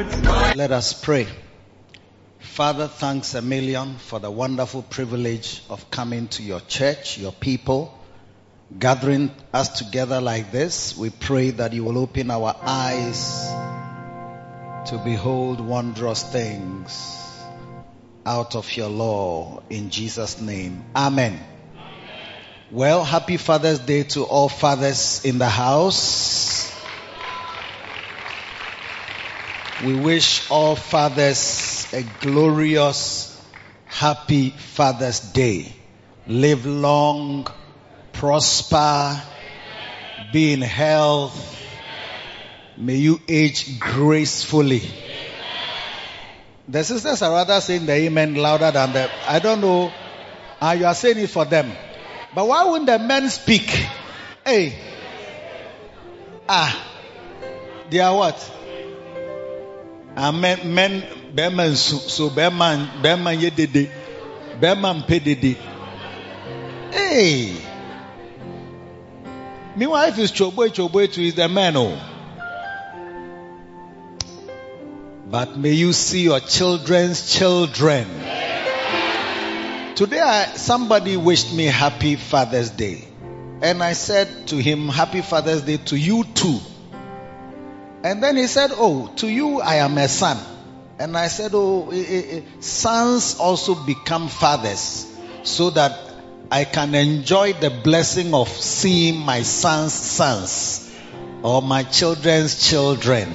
Let us pray. Father, thanks a million for the wonderful privilege of coming to your church, your people, gathering us together like this. We pray that you will open our eyes to behold wondrous things out of your law in Jesus' name. Amen. Well, happy Father's Day to all fathers in the house. We wish all fathers a glorious, happy Father's Day. Live long, prosper, be in health. May you age gracefully. The sisters are rather saying the amen louder than the, I don't know, and you are saying it for them. But why wouldn't the men speak? Hey, ah, they are what? Ah, men, men, bɛrima nsu, so bɛrima, bɛrima yɛ dede, bɛrima mpɛ dede. Hey, meanwhile, if it's choboy, choboy too, is the man, oh. But may you see your children's children. Today, I, somebody wished me happy Father's Day. And I said to him, Happy Father's Day to you too. And then he said, Oh, to you I am a son. And I said, Oh, eh, eh, eh, sons also become fathers so that I can enjoy the blessing of seeing my son's sons or my children's children.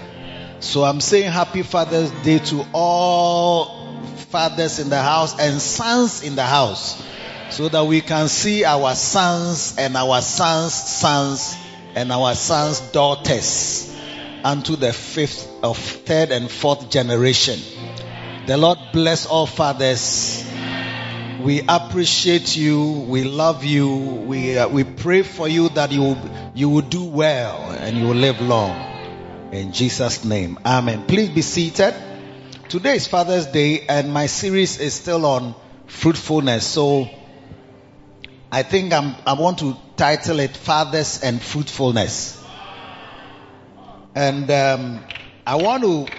So I'm saying Happy Father's Day to all fathers in the house and sons in the house so that we can see our sons and our sons' sons and our sons' daughters unto the fifth of third and fourth generation. The Lord bless all fathers. We appreciate you. We love you. We, uh, we pray for you that you, you will do well and you will live long. In Jesus' name. Amen. Please be seated. Today is Father's Day and my series is still on fruitfulness. So I think I'm, I want to title it Fathers and Fruitfulness. And um, I want to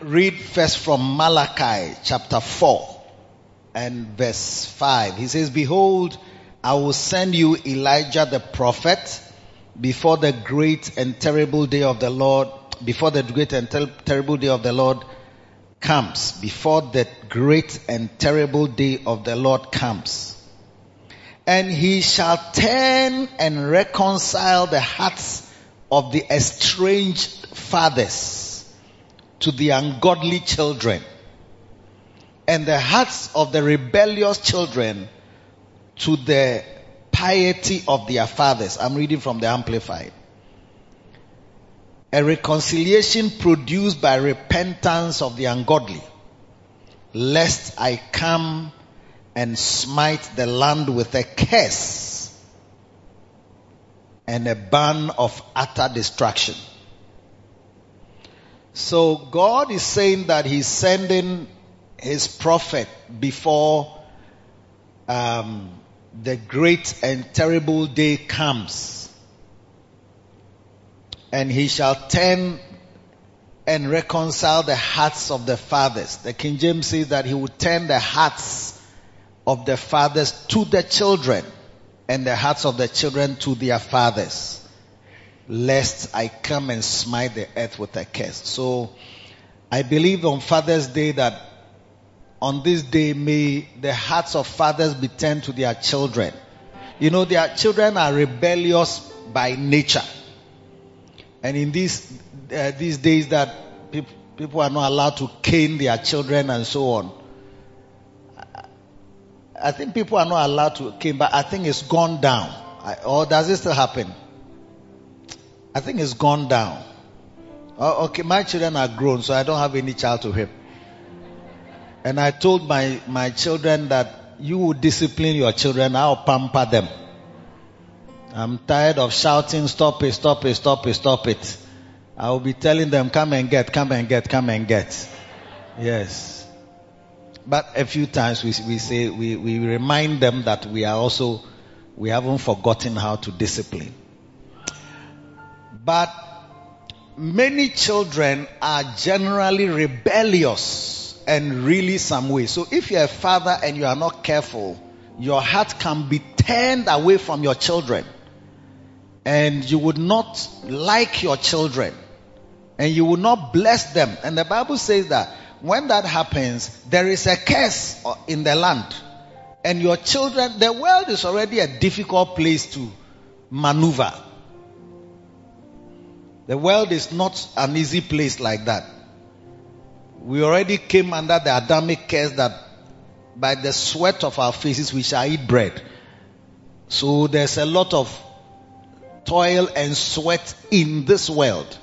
read first from Malachi chapter 4 and verse 5. He says, Behold, I will send you Elijah the prophet before the great and terrible day of the Lord, before the great and ter- terrible day of the Lord comes, before the great and terrible day of the Lord comes. And he shall turn and reconcile the hearts of the estranged fathers to the ungodly children and the hearts of the rebellious children to the piety of their fathers. I'm reading from the Amplified. A reconciliation produced by repentance of the ungodly, lest I come and smite the land with a curse and a ban of utter destruction. So God is saying that He's sending His prophet before um, the great and terrible day comes. And He shall turn and reconcile the hearts of the fathers. The King James says that He will turn the hearts of the fathers to the children and the hearts of the children to their fathers lest I come and smite the earth with a curse. So I believe on Father's Day that on this day may the hearts of fathers be turned to their children. You know, their children are rebellious by nature. And in these, uh, these days that people, people are not allowed to cane their children and so on. I think people are not allowed to came, but I think it's gone down. I, or does it still happen? I think it's gone down. Oh, okay, my children are grown, so I don't have any child to whip. And I told my, my children that you will discipline your children, I'll pamper them. I'm tired of shouting, stop it, stop it, stop it, stop it. I will be telling them, come and get, come and get, come and get. Yes. But a few times we, we say, we, we remind them that we are also, we haven't forgotten how to discipline. But many children are generally rebellious and really some way. So if you're a father and you are not careful, your heart can be turned away from your children. And you would not like your children. And you will not bless them. And the Bible says that when that happens, there is a curse uh, in the land. And your children, the world is already a difficult place to maneuver. The world is not an easy place like that. We already came under the Adamic curse that by the sweat of our faces we shall eat bread. So there's a lot of toil and sweat in this world.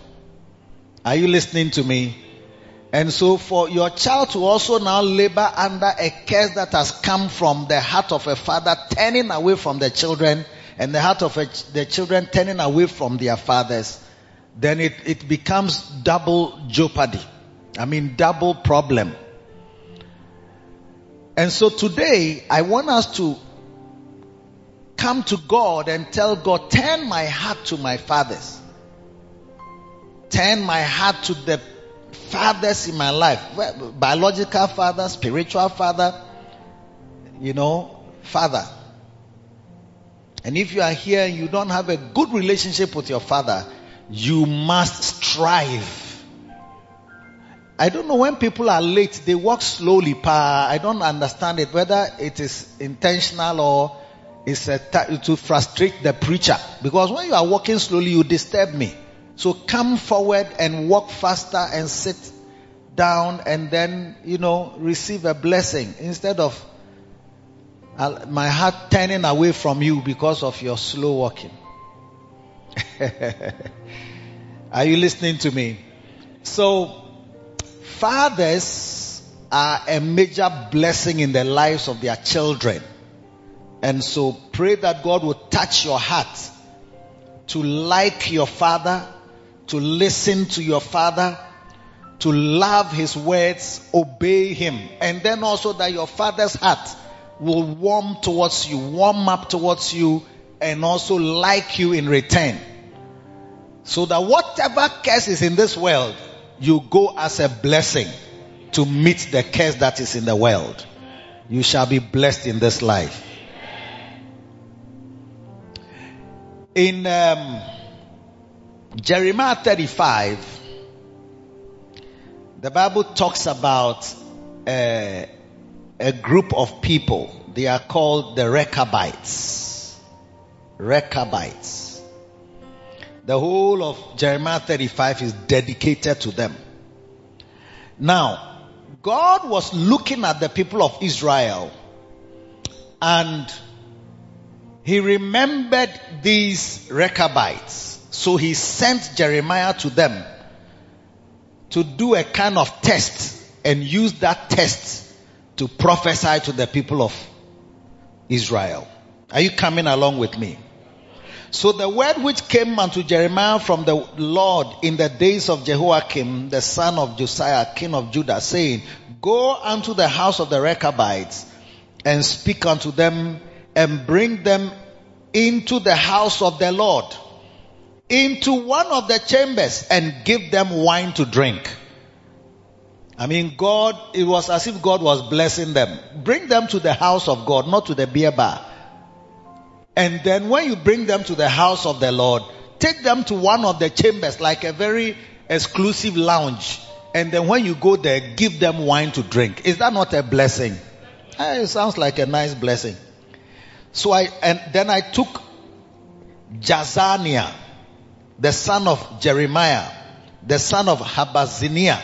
Are you listening to me? And so for your child to also now labor under a curse that has come from the heart of a father turning away from the children and the heart of a, the children turning away from their fathers, then it, it becomes double jeopardy. I mean, double problem. And so today, I want us to come to God and tell God, turn my heart to my fathers. Turn my heart to the fathers in my life. Biological father, spiritual father, you know, father. And if you are here and you don't have a good relationship with your father, you must strive. I don't know when people are late, they walk slowly. Pa, I don't understand it, whether it is intentional or it's to frustrate the preacher. Because when you are walking slowly, you disturb me. So come forward and walk faster and sit down and then, you know, receive a blessing instead of my heart turning away from you because of your slow walking. Are you listening to me? So, fathers are a major blessing in the lives of their children. And so pray that God will touch your heart to like your father, to listen to your father, to love his words, obey him. And then also that your father's heart will warm towards you, warm up towards you, and also like you in return. So that whatever curse is in this world, you go as a blessing to meet the curse that is in the world. You shall be blessed in this life. In um, Jeremiah 35, the Bible talks about a, a group of people. They are called the Rechabites. Rechabites. The whole of Jeremiah 35 is dedicated to them. Now, God was looking at the people of Israel and he remembered these Rechabites. So he sent Jeremiah to them to do a kind of test and use that test to prophesy to the people of Israel. Are you coming along with me? So the word which came unto Jeremiah from the Lord in the days of Jehoiakim, the son of Josiah, king of Judah, saying, Go unto the house of the Rechabites and speak unto them and bring them into the house of the Lord, into one of the chambers and give them wine to drink. I mean, God, it was as if God was blessing them. Bring them to the house of God, not to the beer bar. And then when you bring them to the house of the Lord, take them to one of the chambers, like a very exclusive lounge. And then when you go there, give them wine to drink. Is that not a blessing? Eh, it sounds like a nice blessing. So I, and then I took Jaazaniah, the son of Jeremiah, the son of Habaziniah,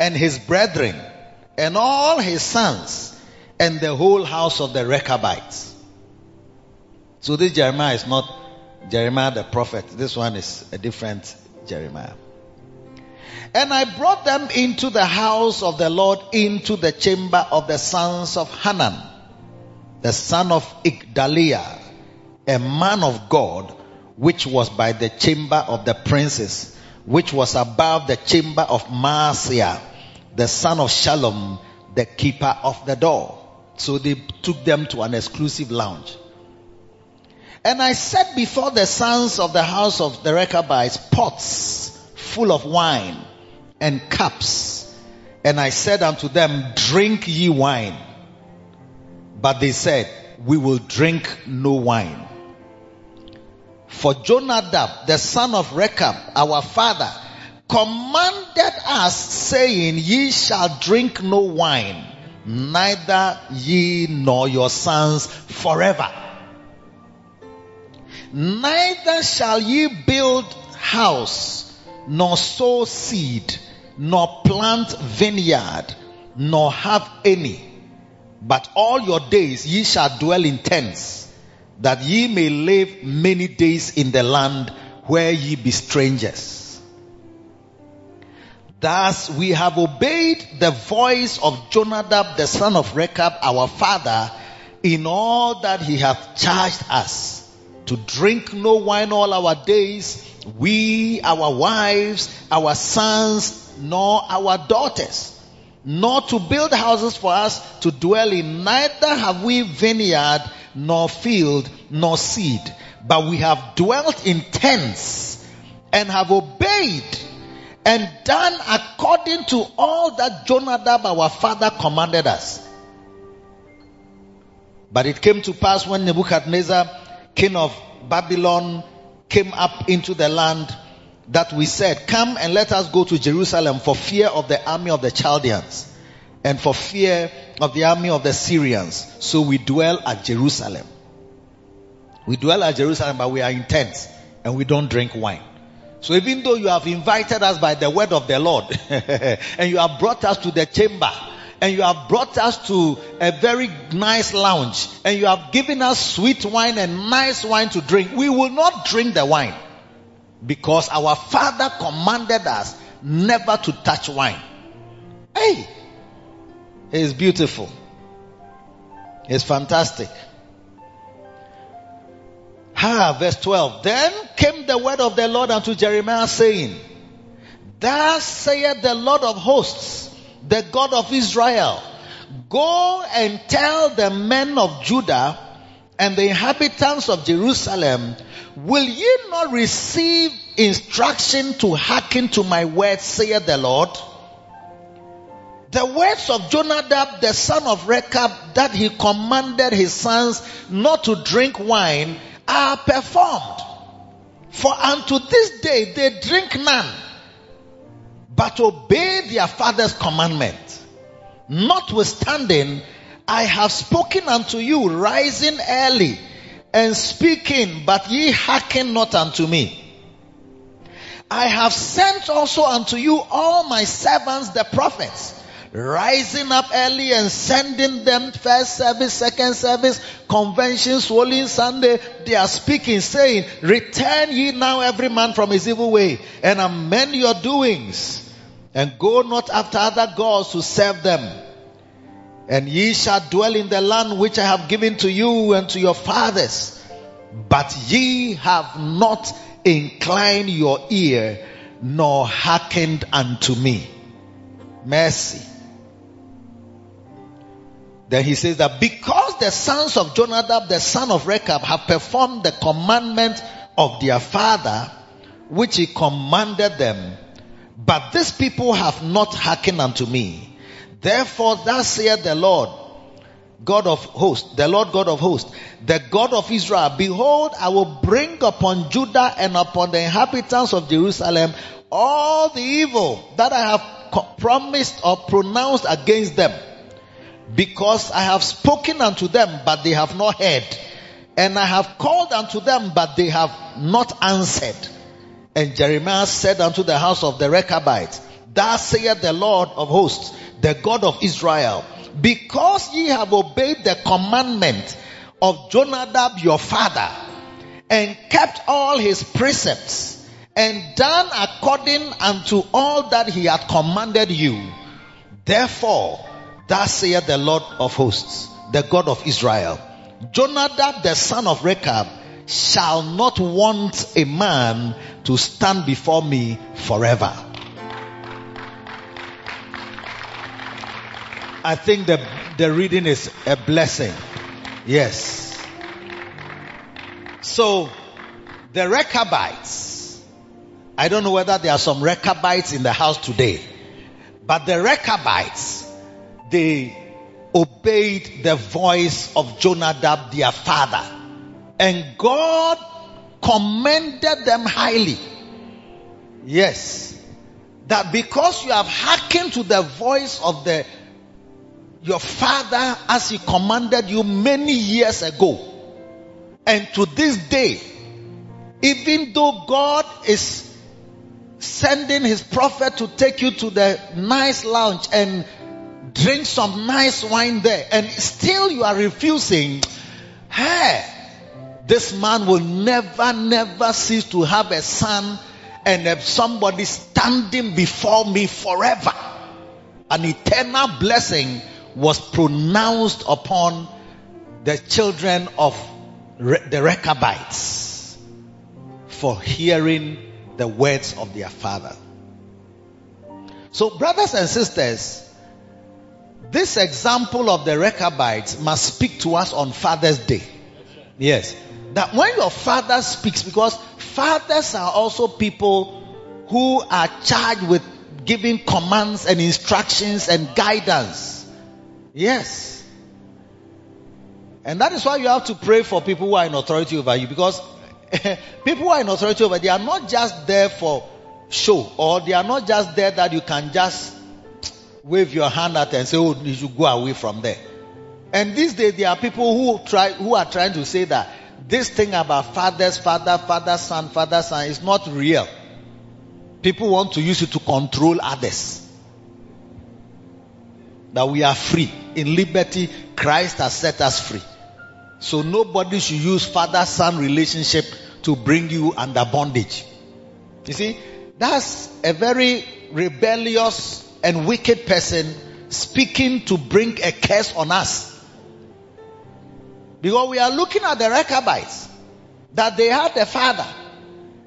and his brethren, and all his sons, and the whole house of the Rechabites. So this Jeremiah is not Jeremiah the prophet. This one is a different Jeremiah. And I brought them into the house of the Lord, into the chamber of the sons of Hanan, the son of Igdaliah, a man of God, which was by the chamber of the princes, which was above the chamber of Maaseiah, the son of Shallum, the keeper of the door. So they took them to an exclusive lounge. And I set before the sons of the house of the Rechabites pots full of wine and cups. And I said unto them, drink ye wine. But they said, we will drink no wine. For Jonadab, the son of Rechab, our father, commanded us saying, ye shall drink no wine, neither ye nor your sons forever. Neither shall ye build house, nor sow seed, nor plant vineyard, nor have any. But all your days ye shall dwell in tents, that ye may live many days in the land where ye be strangers. Thus we have obeyed the voice of Jonadab the son of Rechab our father in all that he hath charged us to drink no wine all our days, we, our wives, our sons, nor our daughters, nor to build houses for us to dwell in. Neither have we vineyard, nor field, nor seed, but we have dwelt in tents and have obeyed and done according to all that Jonadab our father commanded us. But it came to pass when Nebuchadnezzar, king of Babylon, came up into the land that we said, Come and let us go to Jerusalem for fear of the army of the Chaldeans and for fear of the army of the Syrians. So we dwell at Jerusalem. We dwell at Jerusalem, but we are in tents and we don't drink wine. So even though you have invited us by the word of the Lord and you have brought us to the chamber and you have brought us to a very nice lounge and you have given us sweet wine and nice wine to drink, we will not drink the wine because our father commanded us never to touch wine. Hey, it's beautiful. It's fantastic. Ha, verse 12. Then came the word of the Lord unto Jeremiah saying, Thus saith the Lord of hosts, the God of Israel, go and tell the men of Judah and the inhabitants of Jerusalem, will ye not receive instruction to hearken to my words, saith the Lord? The words of Jonadab, the son of Rechab, that he commanded his sons not to drink wine are performed. For unto this day they drink none, but obey their father's commandment. Notwithstanding, I have spoken unto you, rising early and speaking, but ye hearken not unto me. I have sent also unto you all my servants, the prophets, rising up early and sending them first service, second service, convention, swollen Sunday. They are speaking, saying, Return ye now every man from his evil way, and amend your doings, and go not after other gods to serve them. And ye shall dwell in the land which I have given to you and to your fathers. But ye have not inclined your ear, nor hearkened unto me. Mercy. Then he says that because the sons of Jonadab, the son of Rechab, have performed the commandment of their father, which he commanded them, but these people have not hearkened unto me. Therefore, thus saith the Lord, God of hosts, the Lord God of hosts, the God of Israel, behold, I will bring upon Judah and upon the inhabitants of Jerusalem all the evil that I have promised or pronounced against them. Because I have spoken unto them, but they have not heard. And I have called unto them, but they have not answered. And Jeremiah said unto the house of the Rechabites, Thus saith the Lord of hosts, the God of Israel, because ye have obeyed the commandment of Jonadab your father, and kept all his precepts, and done according unto all that he had commanded you, therefore, thus saith the Lord of hosts, the God of Israel, Jonadab the son of Rechab shall not want a man to stand before me forever. I think the, the reading is a blessing. Yes. So, the Rechabites, I don't know whether there are some Rechabites in the house today, but the Rechabites, they obeyed the voice of Jonadab, their father. And God commended them highly. Yes. That because you have hearkened to the voice of the your father as he commanded you many years ago. And to this day, even though God is sending his prophet to take you to the nice lounge and drink some nice wine there, and still you are refusing, hey, this man will never, never cease to have a son and have somebody standing before me forever. An eternal blessing was pronounced upon the children of the Rechabites for hearing the words of their father. So, brothers and sisters, this example of the Rechabites must speak to us on Father's Day. Yes. That when your father speaks, because fathers are also people who are charged with giving commands and instructions and guidance. Yes. And that is why you have to pray for people who are in authority over you because people who are in authority over they are not just there for show or they are not just there that you can just wave your hand at and say, Oh, you should go away from there. And these days there are people who try who are trying to say that this thing about fathers, father, father, son, father, son is not real. People want to use it to control others. That we are free. In liberty, Christ has set us free. So nobody should use father son relationship to bring you under bondage. You see, that's a very rebellious and wicked person speaking to bring a curse on us. Because we are looking at the Rechabites that they had a father,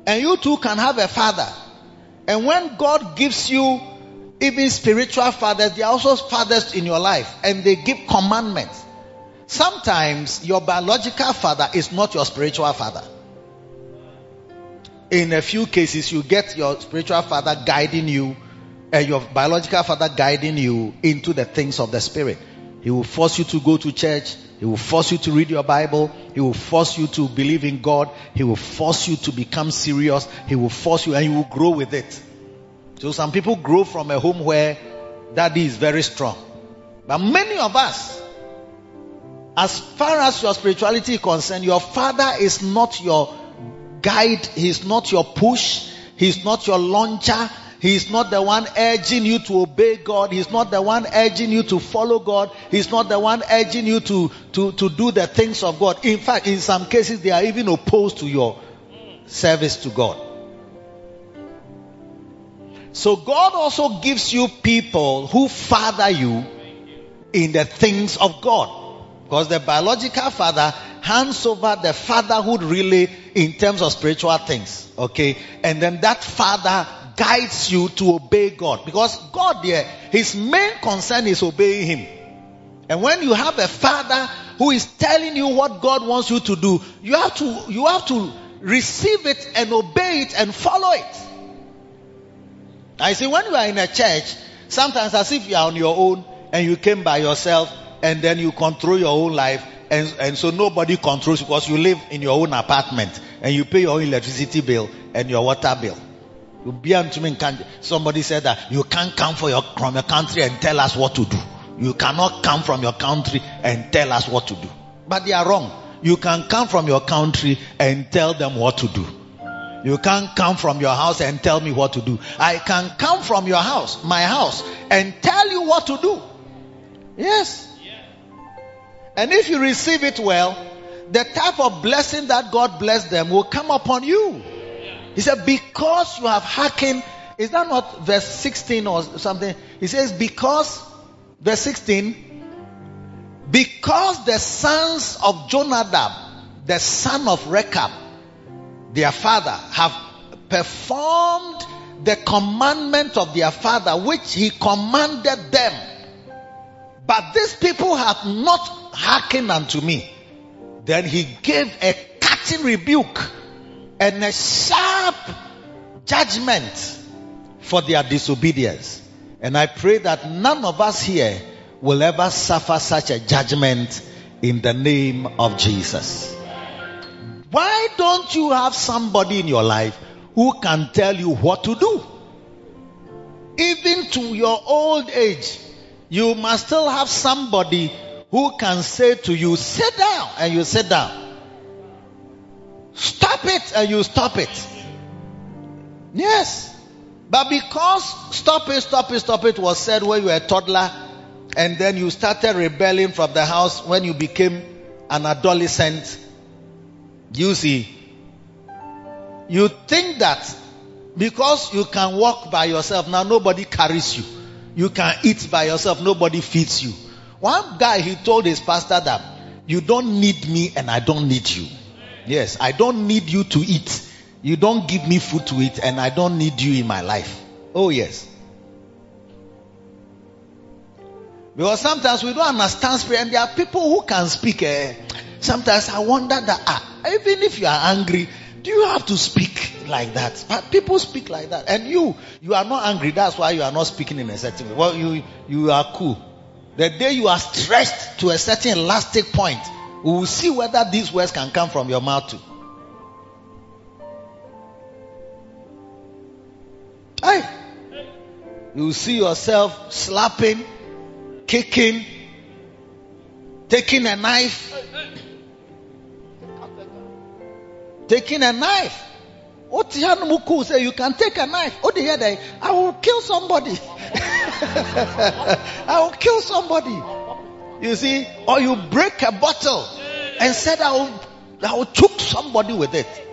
and you too can have a father. And when God gives you even spiritual fathers, they are also fathers in your life, and they give commandments. Sometimes your biological father is not your spiritual father. In a few cases, you get your spiritual father guiding you, your biological father guiding you into the things of the spirit. He will force you to go to church. He will force you to read your Bible. He will force you to believe in God. He will force you to become serious. He will force you and you will grow with it. So some people grow from a home where daddy is very strong. But many of us, as far as your spirituality is concerned, your father is not your guide. He's not your push. He's not your launcher. He's not the one urging you to obey God. He's not the one urging you to follow God. He's not the one urging you to, to, to do the things of God. In fact, in some cases, they are even opposed to your service to God. So God also gives you people who father you in the things of God. Because the biological father hands over the fatherhood really in terms of spiritual things. Okay. And then that father guides you to obey God. Because God there, his main concern is obeying him. And when you have a father who is telling you what God wants you to do, you have to, you have to receive it and obey it and follow it. I see when you are in a church, sometimes as if you are on your own and you came by yourself and then you control your own life and, and so nobody controls because you live in your own apartment and you pay your own electricity bill and your water bill. You be unto me, Somebody said that you can't come your, from your country and tell us what to do. You cannot come from your country and tell us what to do. But they are wrong. You can come from your country and tell them what to do. You can't come from your house and tell me what to do. I can come from your house, my house, and tell you what to do. Yes. And if you receive it well, the type of blessing that God blessed them will come upon you. He said, because you have hearkened, is that not verse 16 or something? He says, because, verse 16, because the sons of Jonadab, the son of Rechab, their father, have performed the commandment of their father, which he commanded them. But these people have not hearkened unto me. Then he gave a cutting rebuke and a sharp judgment for their disobedience. And I pray that none of us here will ever suffer such a judgment in the name of Jesus. Why don't you have somebody in your life who can tell you what to do? Even to your old age, you must still have somebody who can say to you, sit down, and you sit down. Stop it, and you stop it. Yes. But because stop it, stop it, stop it was said when you were a toddler, and then you started rebelling from the house when you became an adolescent, you see, you think that because you can walk by yourself, now nobody carries you. You can eat by yourself, nobody feeds you. One guy, he told his pastor that you don't need me and I don't need you. Yes, I don't need you to eat. You don't give me food to eat and I don't need you in my life. Oh, yes. Because sometimes we don't understand spirit and there are people who can speak. Eh, sometimes I wonder that ah, even if you are angry, do you have to speak like that? But people speak like that. And you, you are not angry. That's why you are not speaking in a certain way. Well, you, you are cool. The day you are stretched to a certain elastic point, we will see whether these words can come from your mouth too. Hey, you see yourself slapping, kicking, taking a knife, taking a knife. What Muku say you can take a knife. Oh, the other, I will kill somebody. I will kill somebody. You see, or you break a bottle and said, I will, I will choke somebody with it.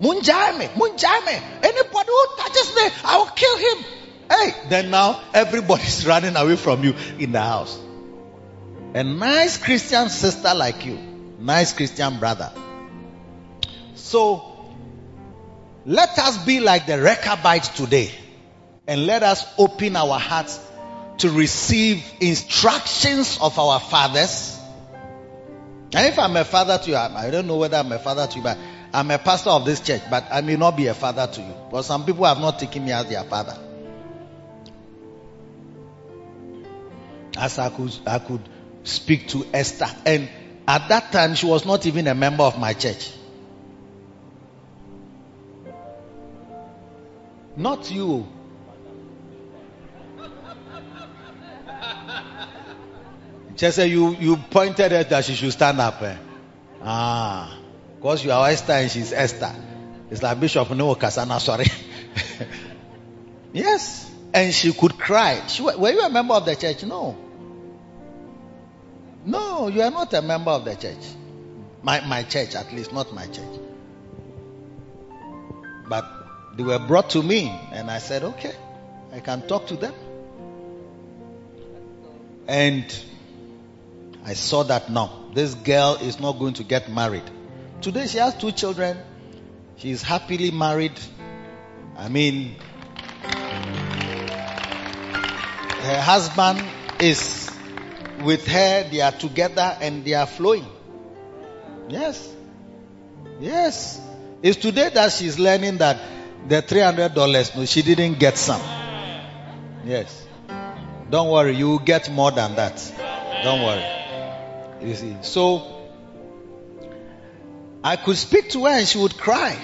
Munjame, Munjame. Anybody who touches me, I will kill him. Hey, then now everybody's running away from you in the house. A nice Christian sister like you, nice Christian brother. So, let us be like the Rechabites today and let us open our hearts to receive instructions of our fathers. And if I'm a father to you, I don't know whether I'm a father to you, but I'm a pastor of this church, but I may not be a father to you. But some people have not taken me as their father. As I could, I could speak to Esther. And at that time, she was not even a member of my church. Not you. Just say you, you pointed at that she should stand up. Eh? Ah, because you are Esther and she's Esther. It's like Bishop No Kasana, sorry. yes. And she could cry. She, were you a member of the church? No. No, you are not a member of the church. My, my church, at least, not my church. But they were brought to me, and I said, okay, I can talk to them. And I saw that now. This girl is not going to get married. Today she has two children. She is happily married. I mean, her husband is with her. They are together and they are flowing. Yes. Yes. It's today that she's learning that the $300, no, she didn't get some. Yes. Don't worry, you will get more than that. Don't worry. You see. So, I could speak to her and she would cry.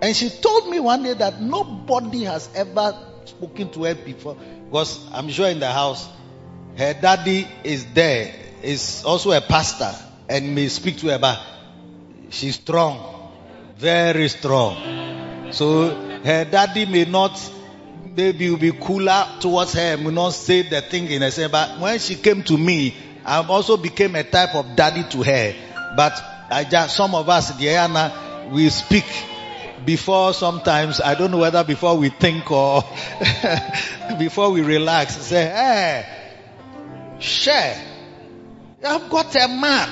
And she told me one day that nobody has ever spoken to her before. Because I'm sure in the house, her daddy is there, is also a pastor, and may speak to her, but she's strong, very strong. So her daddy may not maybe you'll be cooler towards her and will not say the thing in sense. But when she came to me, I also became a type of daddy to her. But I just, some of us, Diana, we speak before sometimes, I don't know whether before we think or before we relax, say, hey, share. I've got a man.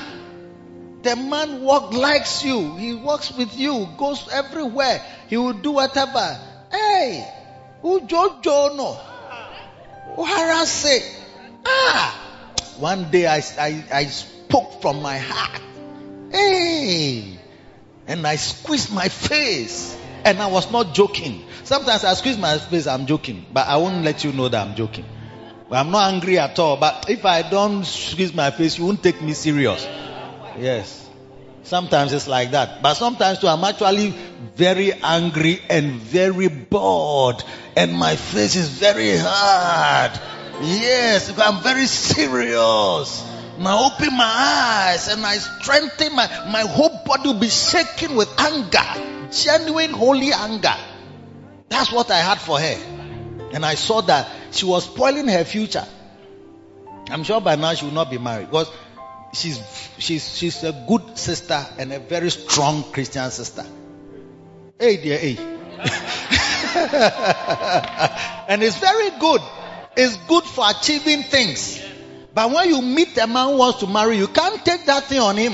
The man walk likes you. He walks with you, goes everywhere. He will do whatever. Hey, who Jojo no? Harass it? Ah, one day I, I, I spoke from my heart. Hey, and I squeezed my face. And I was not joking. Sometimes I squeeze my face, I'm joking. But I won't let you know that I'm joking. I'm not angry at all. But if I don't squeeze my face, you won't take me serious. Yes. Sometimes it's like that. But sometimes too, I'm actually very angry and very bored. And my face is very hard. Yes, I'm very serious. I open my eyes and I strengthen my, my whole body will be shaking with anger. Genuine holy anger. That's what I had for her. And I saw that she was spoiling her future. I'm sure by now she will not be married because she's she's she's a good sister and a very strong Christian sister. Hey dear hey. and it's very good. It's good for achieving things. But when you meet a man who wants to marry you, can't take that thing on him.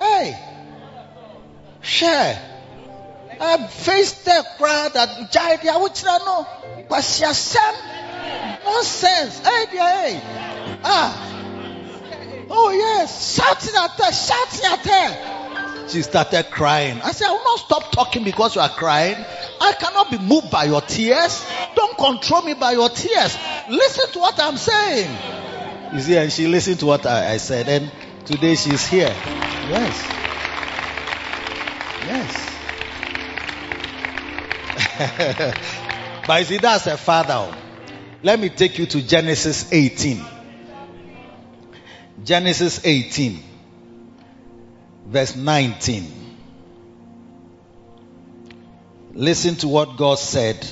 Hey, share. I faced the crowd at Jai I would know. Nonsense. Hey, hey. Ah. Oh, yes. Shouting at her, shouting at her. She started crying. I said, I will not stop talking because you are crying. I cannot be moved by your tears. Don't control me by your tears. Listen to what I'm saying. You see, and she listened to what I, I said, and today she's here. Yes. Yes. but you see, that's a father. Oh. Let me take you to Genesis 18. Genesis 18, verse 19. Listen to what God said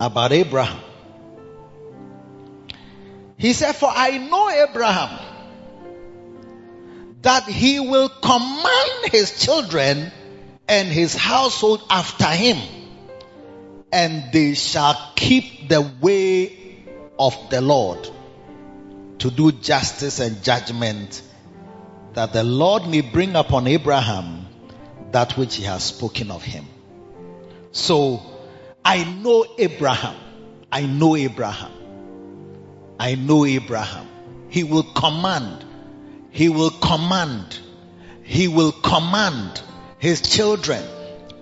about Abraham. He said, For I know Abraham that he will command his children and his household after him, and they shall keep the way of the Lord to do justice and judgment, that the Lord may bring upon Abraham that which he has spoken of him. So, I know Abraham. I know Abraham. I know Abraham. He will command. He will command. He will command his children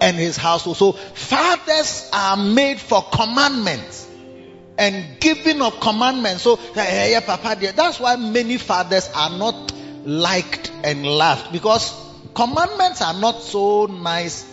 and his household. So fathers are made for commandments and giving of commandments. So yeah, yeah, Papa, that's why many fathers are not liked and loved because commandments are not so nice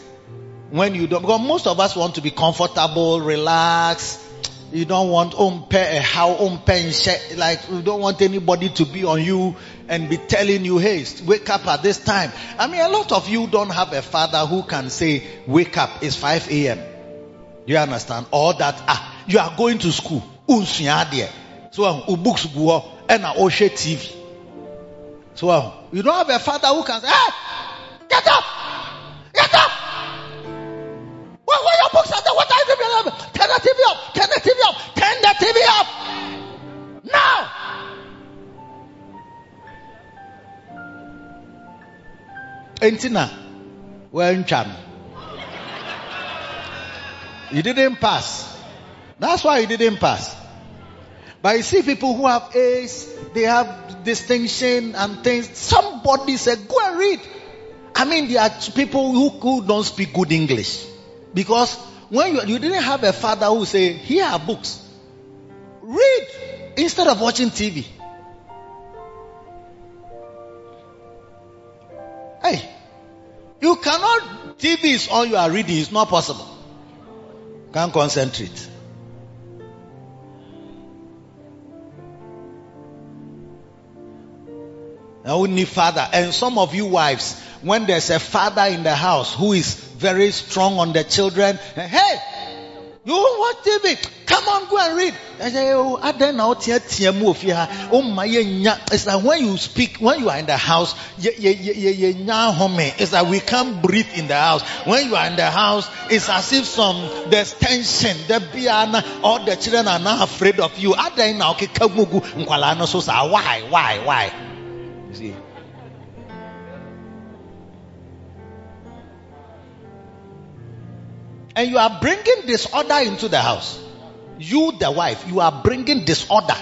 when you don't. Because most of us want to be comfortable, relax. You don't want umpe how umpe like you don't want anybody to be on you and be telling you, hey, wake up at this time. I mean, a lot of you don't have a father who can say, wake up, it's 5 a.m. You understand? Or that, ah, you are going to school. So uh, books gu hɔ ɛna ɔhwɛ tv so uh, you don't have a father who can say hey get up! Get up! Where, where your books are there? What are you the tv up turn the tv up turn the tv up now enti na wɔantwa no you didn't pass that's why he didn't pass. But you see people who have A's, they have distinction and things. Somebody said, go and read. I mean, there are people who, who don't speak good English. Because when you, you didn't have a father who say, here are books. Read instead of watching TV. Hey, you cannot, TV is all you are reading. It's not possible. Can't concentrate. Only father. And some of you wives, when there's a father in the house who is very strong on the children, eh, hey, You watch TV. Come on, go and read. I say, oh. Oh my. It's like when you speak, when you are in the house. It's like we can't breathe in the house. When you are in the house, it's as if some, there's tension. The piano, all the children are not afraid of you. Why, why, why? You see. And you are bringing disorder into the house. You, the wife, you are bringing disorder.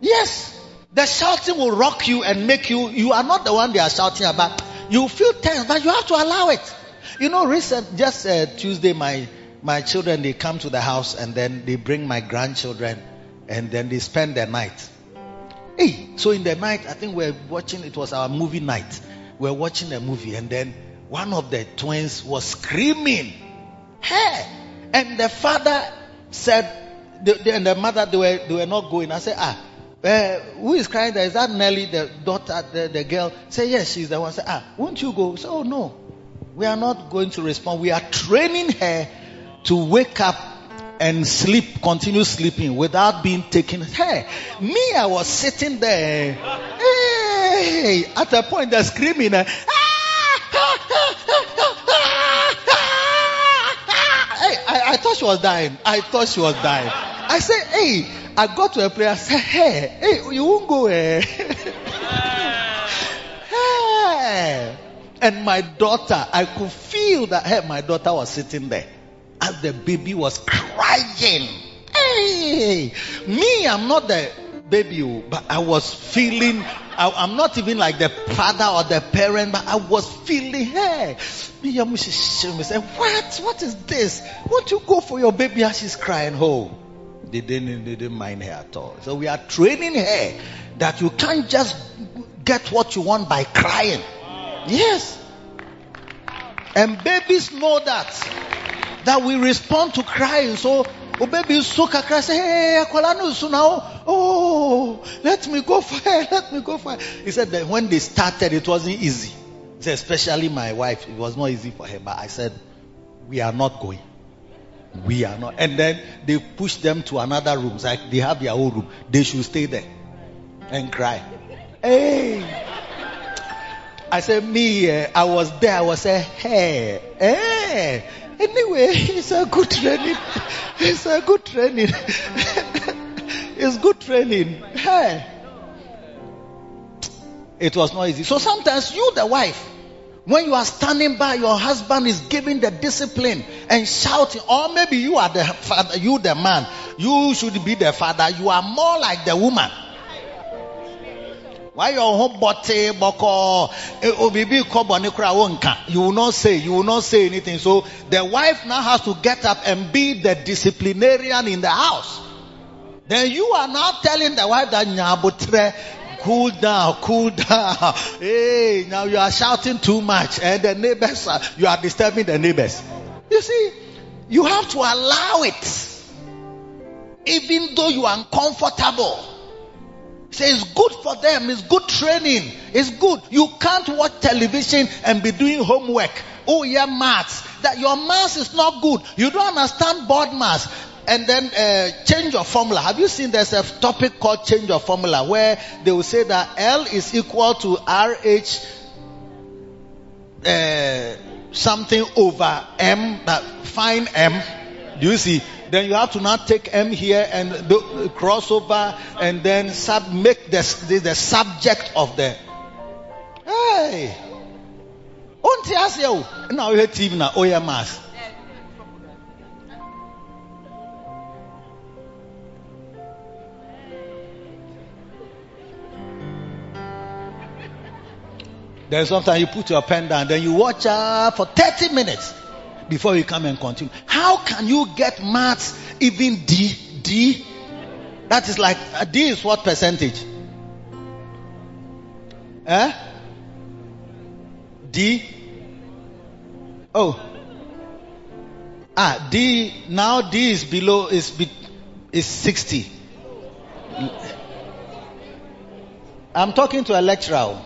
Yes. The shouting will rock you and make you, you are not the one they are shouting about. You feel tense, but you have to allow it. You know, recent, just uh, Tuesday, my, my children, they come to the house and then they bring my grandchildren and then they spend the night. Hey, so in the night, I think we're watching, it was our movie night. We're watching a movie and then one of the twins was screaming. Hey! And the father said, the, the, and the mother, they were, they were not going. I said, ah, uh, who is crying there? Is that Nelly, the daughter, the, the girl? Say, yes, she's the one. Say, ah, won't you go? Say, oh no. We are not going to respond. We are training her to wake up and sleep, continue sleeping without being taken. Hey, me, I was sitting there. Hey, at a point they're screaming. uh, Hey, I, I thought she was dying. I thought she was dying. I said, hey, I got to a prayer. I said, hey, hey, you won't go. Eh? hey. And my daughter, I could feel that hey, my daughter was sitting there as the baby was crying. Hey, me, I'm not the baby, oh, but I was feeling. I, I'm not even like the father or the parent, but I was feeling. Hey, me, I'm say, what? What is this? Won't you go for your baby as she's crying? Oh, they didn't, they didn't mind her at all. So we are training her that you can't just get what you want by crying. Yes. And babies know that. That we respond to crying. So, oh baby, so kakra say, hey, akwala no so now. Oh, let me go for her. Let me go for her. He said that when they started, it wasn't easy. He said, especially my wife, it was not easy for her. But I said, we are not going. We are not. And then they pushed them to another room. Like they have their own room. They should stay there and cry. Hey. I said, me, uh, I was there. I was saying, hey, hey. Anyway, it's a good training. It's a good training. it's good training. Hey. It was not easy. So sometimes you, the wife, when you are standing by, your husband is giving the discipline and shouting, or maybe you are the father, you the man, you should be the father. You are more like the woman. Why your home body boko obibi kura wonka. You will not say, you will not say anything. So the wife now has to get up and be the disciplinarian in the house. Then you are now telling the wife that nyabutre cool down, cool down. Hey, now you are shouting too much and the neighbors are, you are disturbing the neighbors. You see, you have to allow it. Even though you are uncomfortable. Say it's good for them. It's good training. It's good. You can't watch television and be doing homework. Oh yeah, maths. That your maths is not good. You don't understand board maths. And then uh, change your formula. Have you seen there's a topic called change your formula where they will say that L is equal to RH uh, something over M, that find M. Do you see? Then you have to now take M here and do, cross over and then sub, make the, the, the subject of the. Hey! Onti ase o. Na o TV na o yɛ mass. Then sometimes you put your pen down, then you watch for 30 minutes before you come and continue. How can you get maths even D? D? That is like, uh, D is what percentage? Eh? D? Oh. Ah, D, now D is below, is, be, is 60. I'm talking to a lecturer.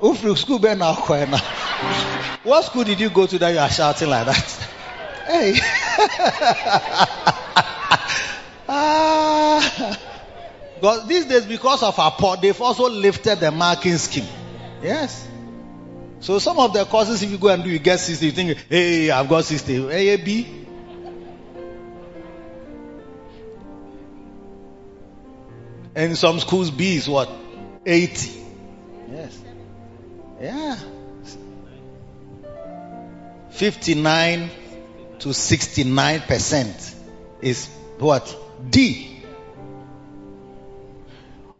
Ufru school. What school did you go to that you are shouting like that? Hey. ah. Because these days, because of our poor, they've also lifted the marking scheme. Yes. So some of the courses, if you go and do, you get 60, you think, hey, I've got 60. A, A, B. And some schools, B is what? 80. Yes. Yeah. 59 to 69 percent is what? D.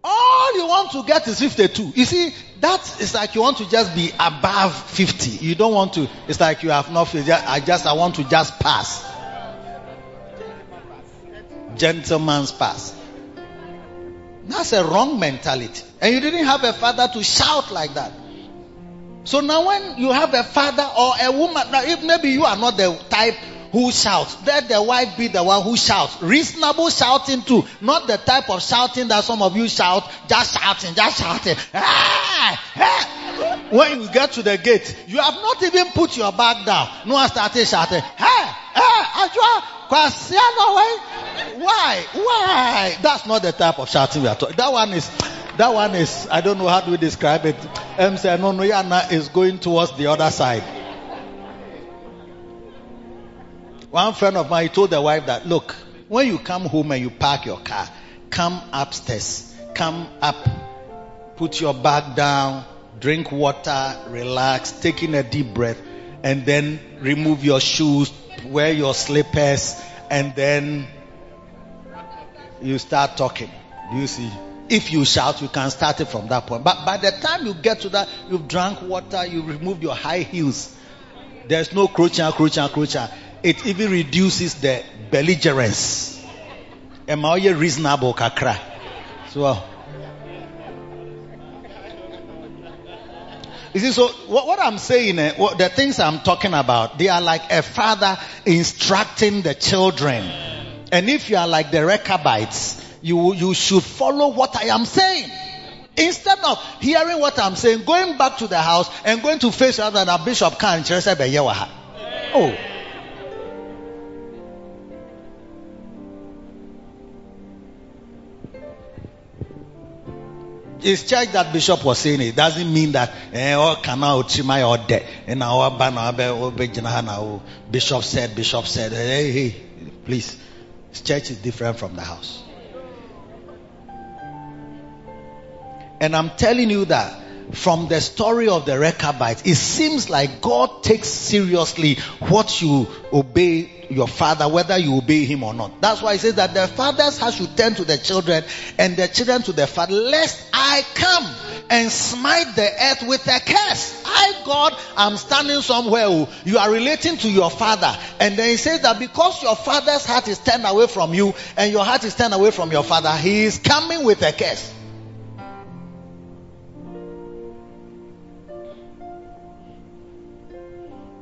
All you want to get is 52. You see, that is like you want to just be above 50. You don't want to, it's like you have not, I just, I want to just pass. Gentleman's pass. That's a wrong mentality. And you didn't have a father to shout like that. So now when you have a father or a woman, if maybe you are not the type who shouts, let the wife be the one who shouts. Reasonable shouting too. Not the type of shouting that some of you shout, just shouting, just shouting. When you get to the gate, you have not even put your bag down. No one started shouting, hey, hey, why? Why? That's not the type of shouting we are talking. That one is, that one is, I don't know how do we describe it. M said, no, no, Yana is going towards the other side. One friend of mine told the wife that, look, when you come home and you park your car, come upstairs, come up, put your bag down, drink water, relax, taking a deep breath, and then remove your shoes, wear your slippers, and then you start talking. Do you see? If you shout, you can start it from that point. But by the time you get to that, you've drank water, you've removed your high heels. There's no crouching, crouching, crouching. It even reduces the belligerence. Am I reasonable, kakra? So, uh, you see, so what, what I'm saying, uh, what, the things I'm talking about, they are like a father instructing the children. And if you are like the Rechabites, you, you should follow what I am saying. Instead of hearing what I'm saying, going back to the house and going to face rather than a bishop can Oh. It's church that bishop was saying it. Doesn't mean that eh all kana ochima or de and our banner bishop said bishop said hey hey please. Church is different from the house and I'm telling you that from the story of the Rechabites, it seems like God takes seriously what you obey your father, whether you obey him or not. That's why he says that the fathers have to turn to the children and the children to the father, lest I come and smite the earth with a curse. I, God, I'm standing somewhere. Oh, you are relating to your father. And then he says that because your father's heart is turned away from you and your heart is turned away from your father, he is coming with a curse.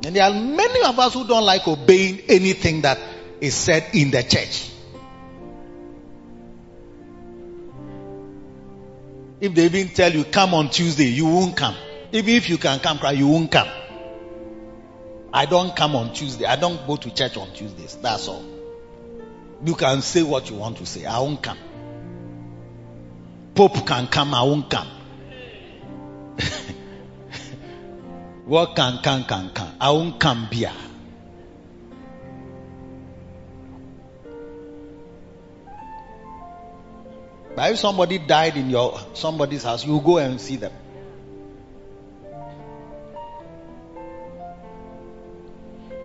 And there are many of us who don't like obeying anything that is said in the church. If they even tell you come on Tuesday, you won't come. Even if you can come, cry, you won't come. I don't come on Tuesday. I don't go to church on Tuesdays. That's all. You can say what you want to say. I won't come. Pope can come. I won't come. What can, can, can, can? I won't come beer. But if somebody died in your somebody's house, you go and see them.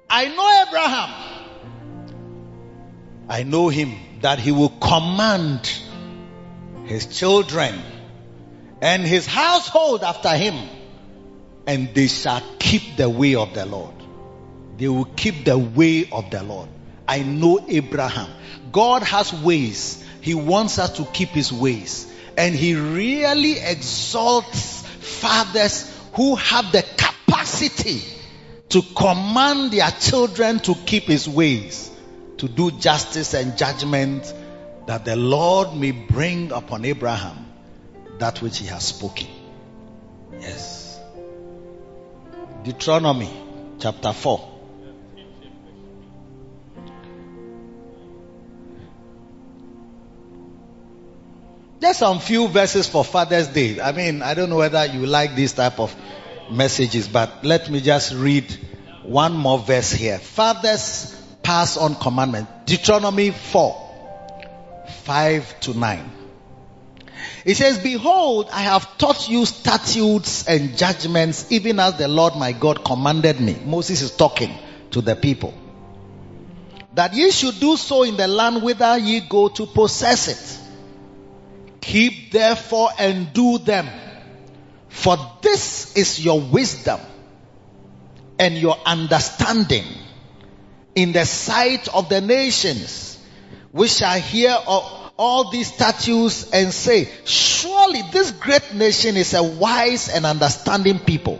I know Abraham. I know him that he will command his children and his household after him and they shall keep the way of the Lord. They will keep the way of the Lord. I know Abraham. God has ways. He wants us to keep his ways. And he really exalts fathers who have the capacity to command their children to keep his ways, to do justice and judgment that the Lord may bring upon Abraham that which he has spoken. Yes. Deuteronomy chapter 4. Just some few verses for Father's Day. I mean, I don't know whether you like this type of messages, but let me just read one more verse here. Fathers pass on commandment. Deuteronomy 4, 5 to 9. It says, Behold, I have taught you statutes and judgments, even as the Lord my God commanded me. Moses is talking to the people. That ye should do so in the land whither ye go to possess it. Keep therefore and do them. For this is your wisdom and your understanding in the sight of the nations, which shall hear all these statutes and say, surely this great nation is a wise and understanding people.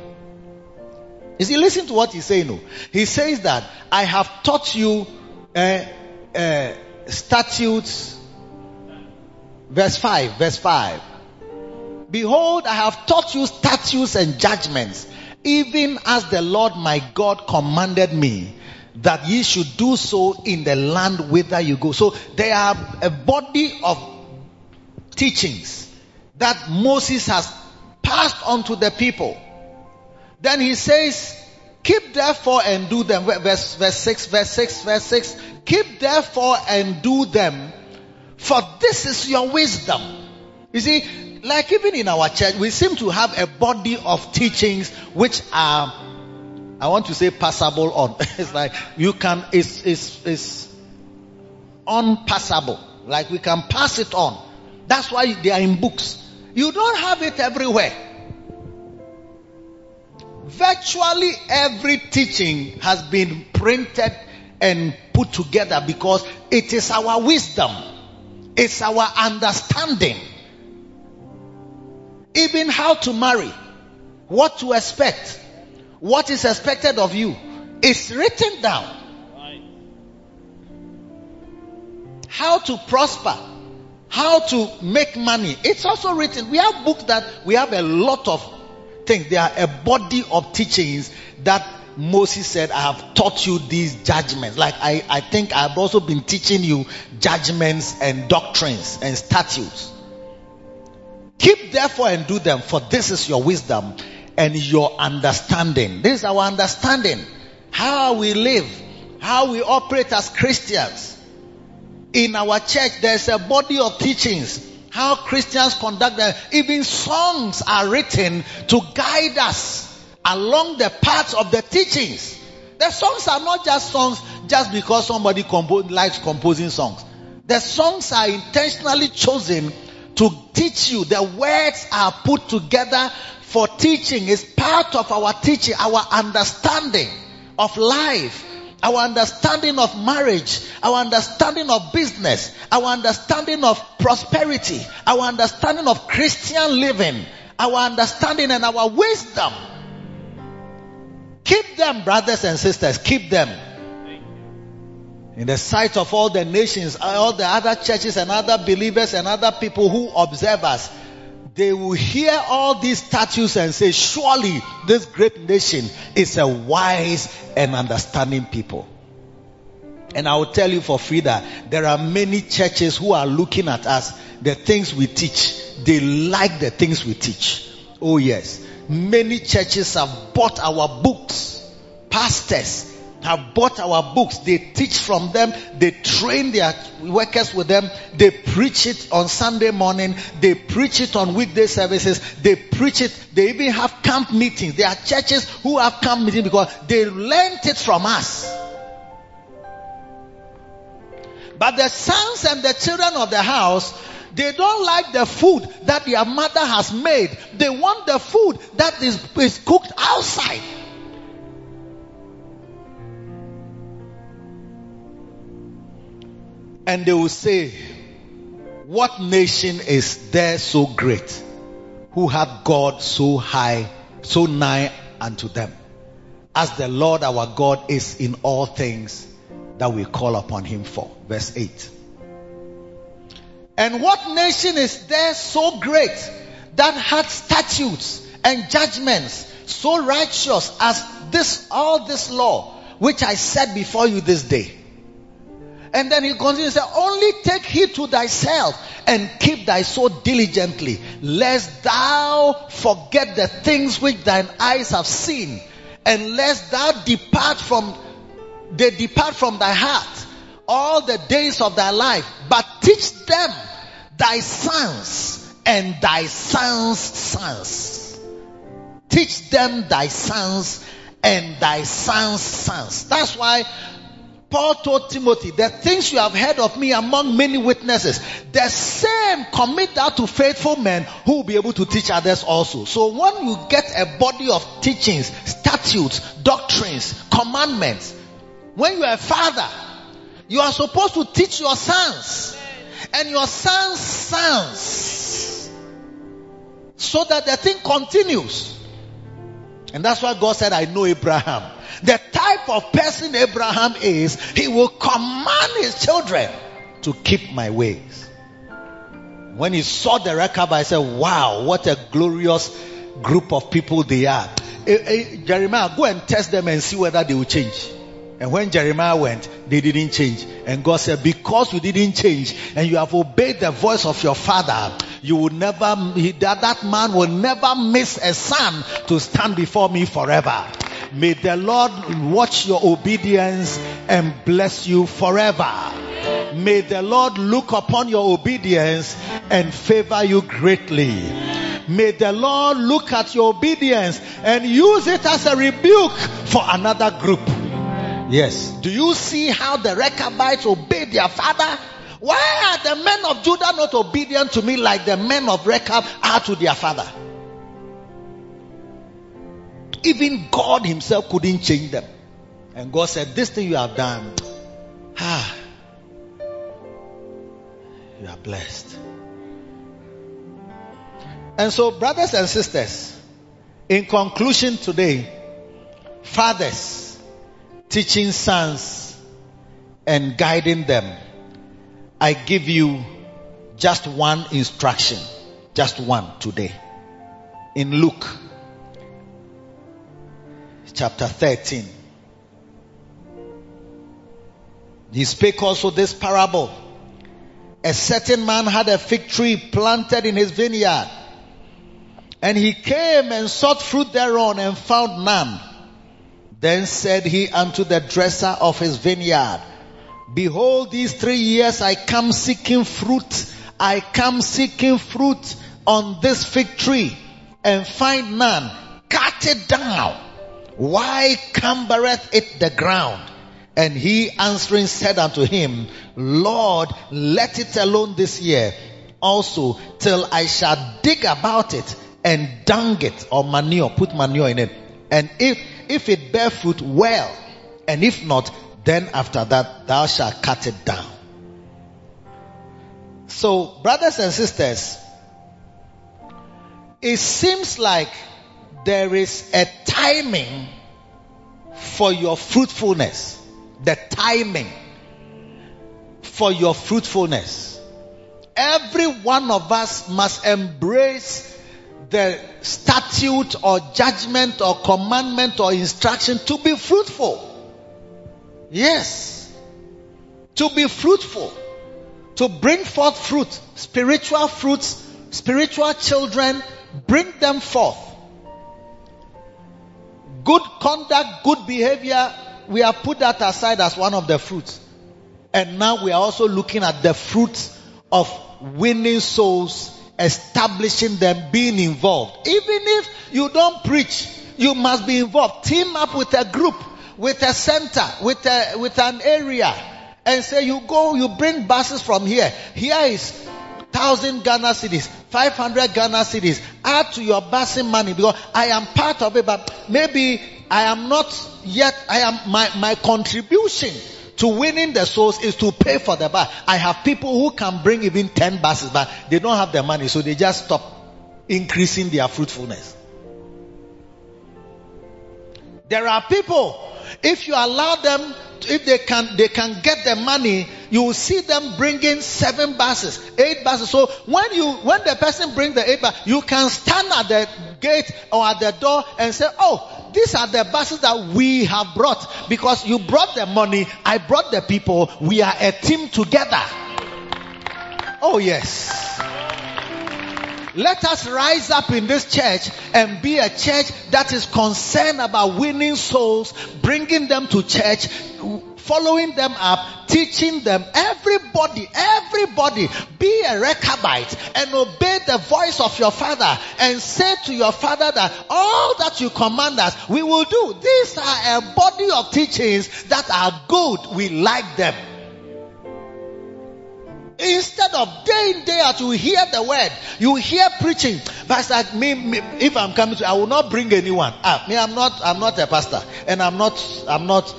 You see, listen to what he's saying. No? He says that I have taught you uh, uh, statutes. Verse 5, verse 5. Behold, I have taught you statutes and judgments, even as the Lord my God commanded me that ye should do so in the land whither you go. So there are a body of teachings that Moses has passed on to the people. Then he says, keep therefore and do them. Verse, verse 6, verse 6, verse 6. Keep therefore and do them, for this is your wisdom. You see, like even in our church, we seem to have a body of teachings which are I want to say passable on. it's like you can, it's, it's, it's unpassable. Like we can pass it on. That's why they are in books. You don't have it everywhere. Virtually every teaching has been printed and put together because it is our wisdom. It's our understanding. Even how to marry. What to expect what is expected of you is written down. How to prosper, how to make money. It's also written. We have books that we have a lot of things. They are a body of teachings that Moses said, I have taught you these judgments. Like I, I think I've also been teaching you judgments and doctrines and statutes. Keep therefore and do them, for this is your wisdom and your understanding. This is our understanding. How we live, how we operate as Christians. In our church, there's a body of teachings. How Christians conduct them. Even songs are written to guide us along the paths of the teachings. The songs are not just songs just because somebody compo- likes composing songs. The songs are intentionally chosen to teach you. The words are put together for teaching is part of our teaching, our understanding of life, our understanding of marriage, our understanding of business, our understanding of prosperity, our understanding of Christian living, our understanding and our wisdom. Keep them, brothers and sisters, keep them. In the sight of all the nations, all the other churches and other believers and other people who observe us, they will hear all these statues and say, surely this great nation is a wise and understanding people. And I will tell you for free that there are many churches who are looking at us, the things we teach. They like the things we teach. Oh yes. Many churches have bought our books. Pastors have bought our books. They teach from them. They train their workers with them. They preach it on Sunday morning. They preach it on weekday services. They preach it. They even have camp meetings. There are churches who have camp meetings because they learned it from us. But the sons and the children of the house, they don't like the food that their mother has made. They want the food that is, is cooked outside. And they will say, What nation is there so great who hath God so high, so nigh unto them? As the Lord our God is in all things that we call upon him for. Verse 8. And what nation is there so great that hath statutes and judgments so righteous as this, all this law, which I set before you this day. And then he continues, and say, only take heed to thyself and keep thy soul diligently, lest thou forget the things which thine eyes have seen, and lest thou depart from, they depart from thy heart all the days of thy life, but teach them thy sons and thy sons' sons. Teach them thy sons and thy sons' sons. That's why Paul told Timothy, the things you have heard of me among many witnesses, the same commit that to faithful men who will be able to teach others also. So when you get a body of teachings, statutes, doctrines, commandments, when you are a father, you are supposed to teach your sons and your sons' sons so that the thing continues. And that's why God said, I know Abraham. The type of person Abraham is, he will command his children to keep my ways. When he saw the Rechab, I said, wow, what a glorious group of people they are. Eh, eh, Jeremiah, go and test them and see whether they will change. And when Jeremiah went, they didn't change. And God said, because you didn't change and you have obeyed the voice of your father, you will never, that, that man will never miss a son to stand before me forever. May the Lord watch your obedience and bless you forever. May the Lord look upon your obedience and favor you greatly. May the Lord look at your obedience and use it as a rebuke for another group. Yes. Do you see how the Rechabites obeyed their father? Why are the men of Judah not obedient to me like the men of Rechab are to their father? Even God Himself couldn't change them. And God said, This thing you have done, ah, you are blessed. And so, brothers and sisters, in conclusion today, fathers teaching sons and guiding them, I give you just one instruction, just one today. In Luke chapter 13. He spake also this parable. A certain man had a fig tree planted in his vineyard. And he came and sought fruit thereon and found none. Then said he unto the dresser of his vineyard, Behold, these three years I come seeking fruit. I come seeking fruit on this fig tree and find none. Cut it down. Why cumbereth it the ground? And he answering said unto him, Lord, let it alone this year also till I shall dig about it and dung it or manure, put manure in it. And if, if it bear fruit, well. And if not, then after that thou shalt cut it down. So, brothers and sisters, it seems like there is a timing for your fruitfulness. The timing for your fruitfulness. Every one of us must embrace the statute or judgment or commandment or instruction to be fruitful. Yes. To be fruitful. To bring forth fruit. Spiritual fruits. Spiritual children. Bring them forth. Good conduct, good behavior, we have put that aside as one of the fruits. And now we are also looking at the fruits of winning souls, establishing them, being involved. Even if you don't preach, you must be involved. Team up with a group, with a center, with a, with an area. And say you go, you bring buses from here. Here is thousand Ghana cedis, 500 Ghana cedis. Add to your busing money because I am part of it, but maybe I am not yet, I am, my, my contribution to winning the souls is to pay for the bus. I have people who can bring even 10 buses, but they don't have the money, so they just stop increasing their fruitfulness. There are people, if you allow them, if they can, they can get the money, you will see them bringing seven buses, eight buses. So when you, when the person brings the eight bus, you can stand at the gate or at the door and say, Oh, these are the buses that we have brought because you brought the money, I brought the people, we are a team together. Oh, yes. Let us rise up in this church and be a church that is concerned about winning souls, bringing them to church, following them up, teaching them. Everybody, everybody, be a Rechabite and obey the voice of your father and say to your father that all that you command us, we will do. These are a body of teachings that are good. We like them. Instead of day in, day out, you hear the word, you hear preaching. Pastor, me, me, if I'm coming to, I will not bring anyone. Ah, me, I'm not, I'm not a pastor, and I'm not, I'm not,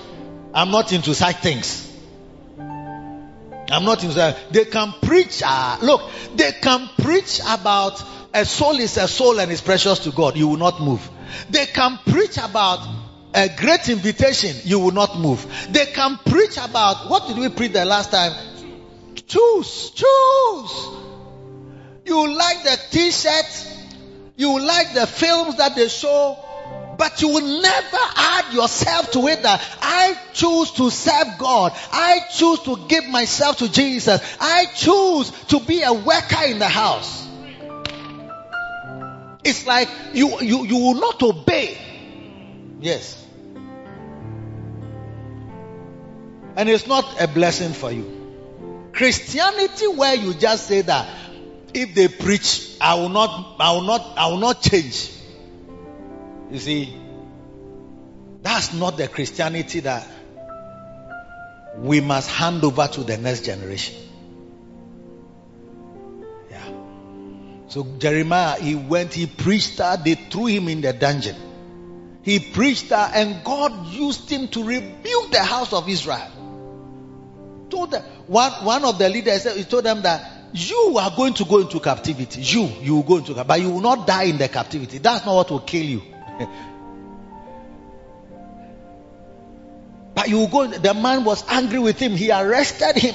I'm not into such things. I'm not into. They can preach. Uh, look, they can preach about a soul is a soul and is precious to God. You will not move. They can preach about a great invitation. You will not move. They can preach about what did we preach the last time? Choose, choose. You like the t-shirt, you like the films that they show, but you will never add yourself to it that I choose to serve God. I choose to give myself to Jesus. I choose to be a worker in the house. It's like you, you, you will not obey. Yes. And it's not a blessing for you. Christianity where you just say that if they preach, I will not, I will not, I will not change. You see, that's not the Christianity that we must hand over to the next generation. Yeah. So Jeremiah, he went, he preached that, they threw him in the dungeon. He preached that, and God used him to rebuke the house of Israel told them, one, one of the leaders, he told them that you are going to go into captivity. You, you will go into captivity, but you will not die in the captivity. That's not what will kill you. but you will go, the man was angry with him. He arrested him.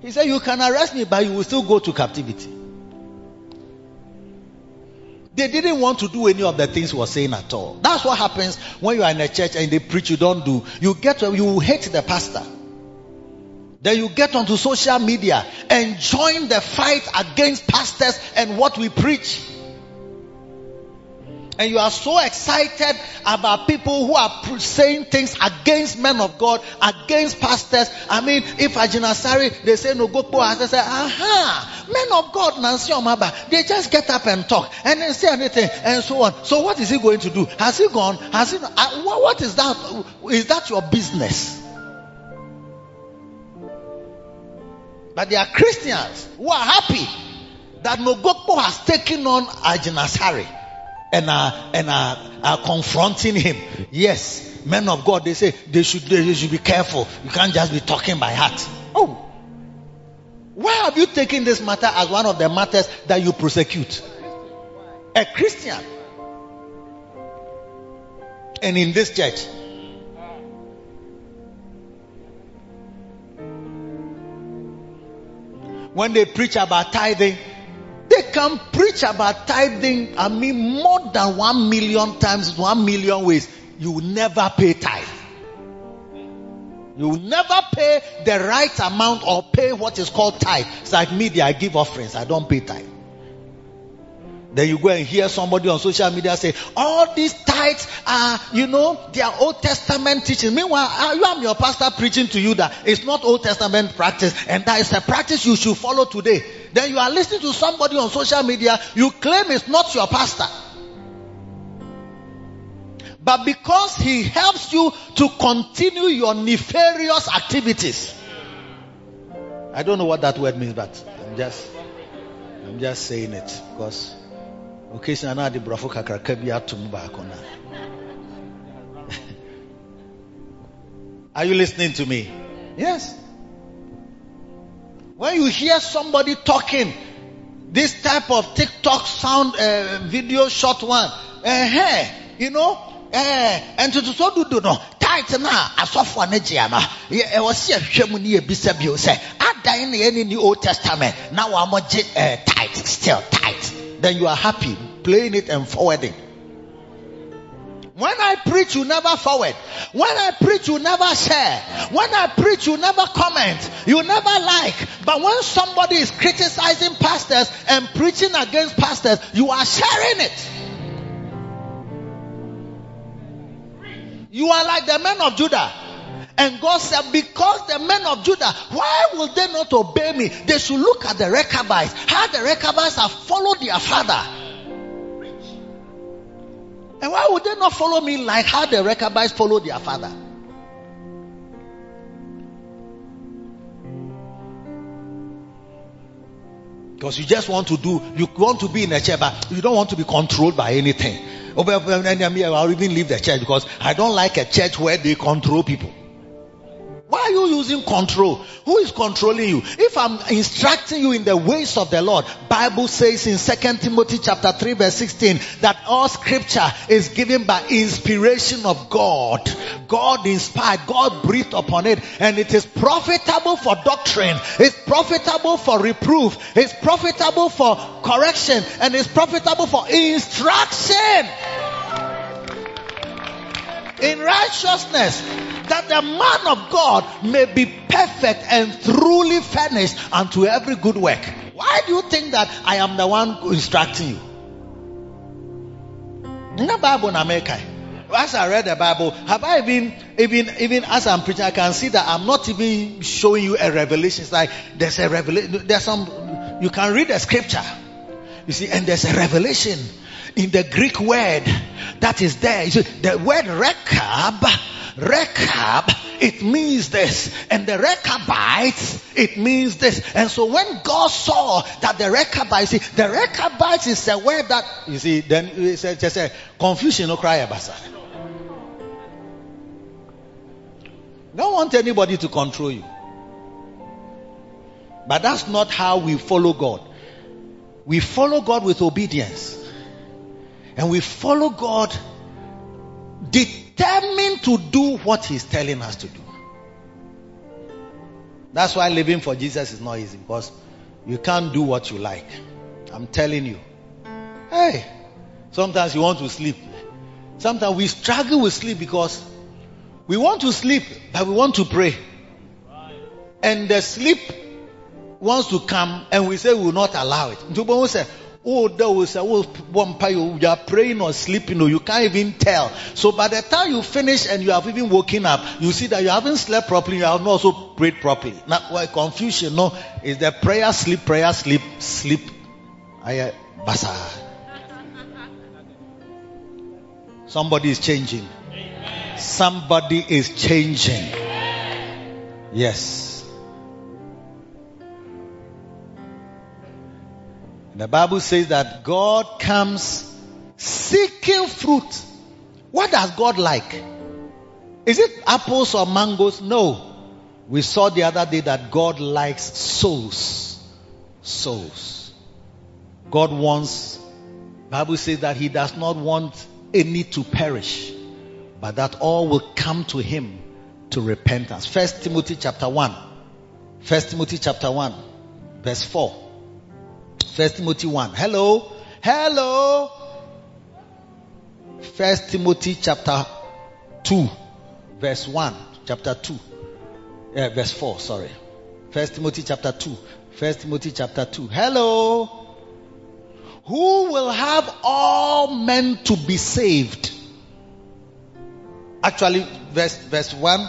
He said, you can arrest me, but you will still go to captivity. They didn't want to do any of the things he was saying at all. That's what happens when you are in a church and they preach, you don't do. You get, you hate the pastor. Then you get onto social media and join the fight against pastors and what we preach. And you are so excited about people who are saying things against men of God, against pastors. I mean, if Ajinasari, they say no go I say, aha, men of God, Nancy Omaba, they just get up and talk and then say anything and so on. So what is he going to do? Has he gone? Has he, uh, what is that? Is that your business? But there are Christians who are happy that Mogokpo has taken on Ajinasari and are, and are, are confronting him. Yes, men of God, they say they should, they should be careful. You can't just be talking by heart. Oh. Why have you taken this matter as one of the matters that you prosecute? A Christian. And in this church, when they preach about tithing, they can preach about tithing, I mean, more than one million times, one million ways. You will never pay tithe. You will never pay the right amount or pay what is called tithe. It's like me, I give offerings, I don't pay tithe. Then you go and hear somebody on social media say, all these tithes are, you know, they are Old Testament teaching. Meanwhile, you am your pastor preaching to you that it's not Old Testament practice and that is a practice you should follow today. Then you are listening to somebody on social media, you claim it's not your pastor. But because he helps you to continue your nefarious activities. I don't know what that word means, but I'm just, I'm just saying it because occasion na de brɔfo kakraka bi atom baako na. Are you listening to me? Yes. When you hear somebody talking this type of tiktok sound uh, video short one uh, you know and to so do no tight na asɔfoɔ no gye ama ɛwɔ si ɛhwɛ mu ne yɛbisa bio sɛ adan na yɛne ni old testament na wɔn gye tight still tight then you are happy. playing it and forwarding. When I preach, you never forward. When I preach, you never share. When I preach, you never comment. You never like. But when somebody is criticizing pastors and preaching against pastors, you are sharing it. You are like the men of Judah. And God said, because the men of Judah, why will they not obey me? They should look at the Rechabites. How the Rechabites have followed their father. And why would they not follow me like how the Rechabites followed their father? Because you just want to do, you want to be in a church, but you don't want to be controlled by anything. Oh, I'll even leave the church because I don't like a church where they control people. Why are you using control? Who is controlling you? If I'm instructing you in the ways of the Lord, Bible says in 2 Timothy chapter 3 verse 16 that all scripture is given by inspiration of God. God inspired, God breathed upon it and it is profitable for doctrine. It's profitable for reproof. It's profitable for correction and it's profitable for instruction in righteousness that the man of God may be perfect and truly furnished unto every good work. Why do you think that I am the one instructing you? In the Bible in America, as I read the Bible, have I even, even, even as I'm preaching, I can see that I'm not even showing you a revelation. It's like there's a revelation, there's some, you can read the scripture, you see, and there's a revelation in the Greek word that is there. See, the word rekab Rechab, it means this. And the Rechabites, it means this. And so when God saw that the Rechabites, see, the Rechabites is a word that, you see, then it's just a confusion, no cry about that. Don't want anybody to control you. But that's not how we follow God. We follow God with obedience. And we follow God determined to do what He's telling us to do. That's why living for Jesus is not easy because you can't do what you like. I'm telling you. Hey, sometimes you want to sleep. Sometimes we struggle with sleep because we want to sleep, but we want to pray. And the sleep wants to come, and we say we will not allow it. Oh, those oh, one you are praying or sleeping, or you can't even tell. So by the time you finish and you have even woken up, you see that you haven't slept properly, you have not also prayed properly. Now, why confusion? No, is the prayer, sleep, prayer, sleep, sleep. I basa. Somebody is changing. Somebody is changing. Yes. The Bible says that God comes seeking fruit. What does God like? Is it apples or mangoes? No. We saw the other day that God likes souls. Souls. God wants, Bible says that He does not want any to perish, but that all will come to Him to repentance. First Timothy chapter 1. First Timothy chapter 1, verse 4. First Timothy 1. Hello. Hello. First Timothy chapter 2 verse 1 chapter 2 uh, verse 4 sorry First Timothy chapter 2 First Timothy chapter 2 hello who will have all men to be saved actually verse verse 1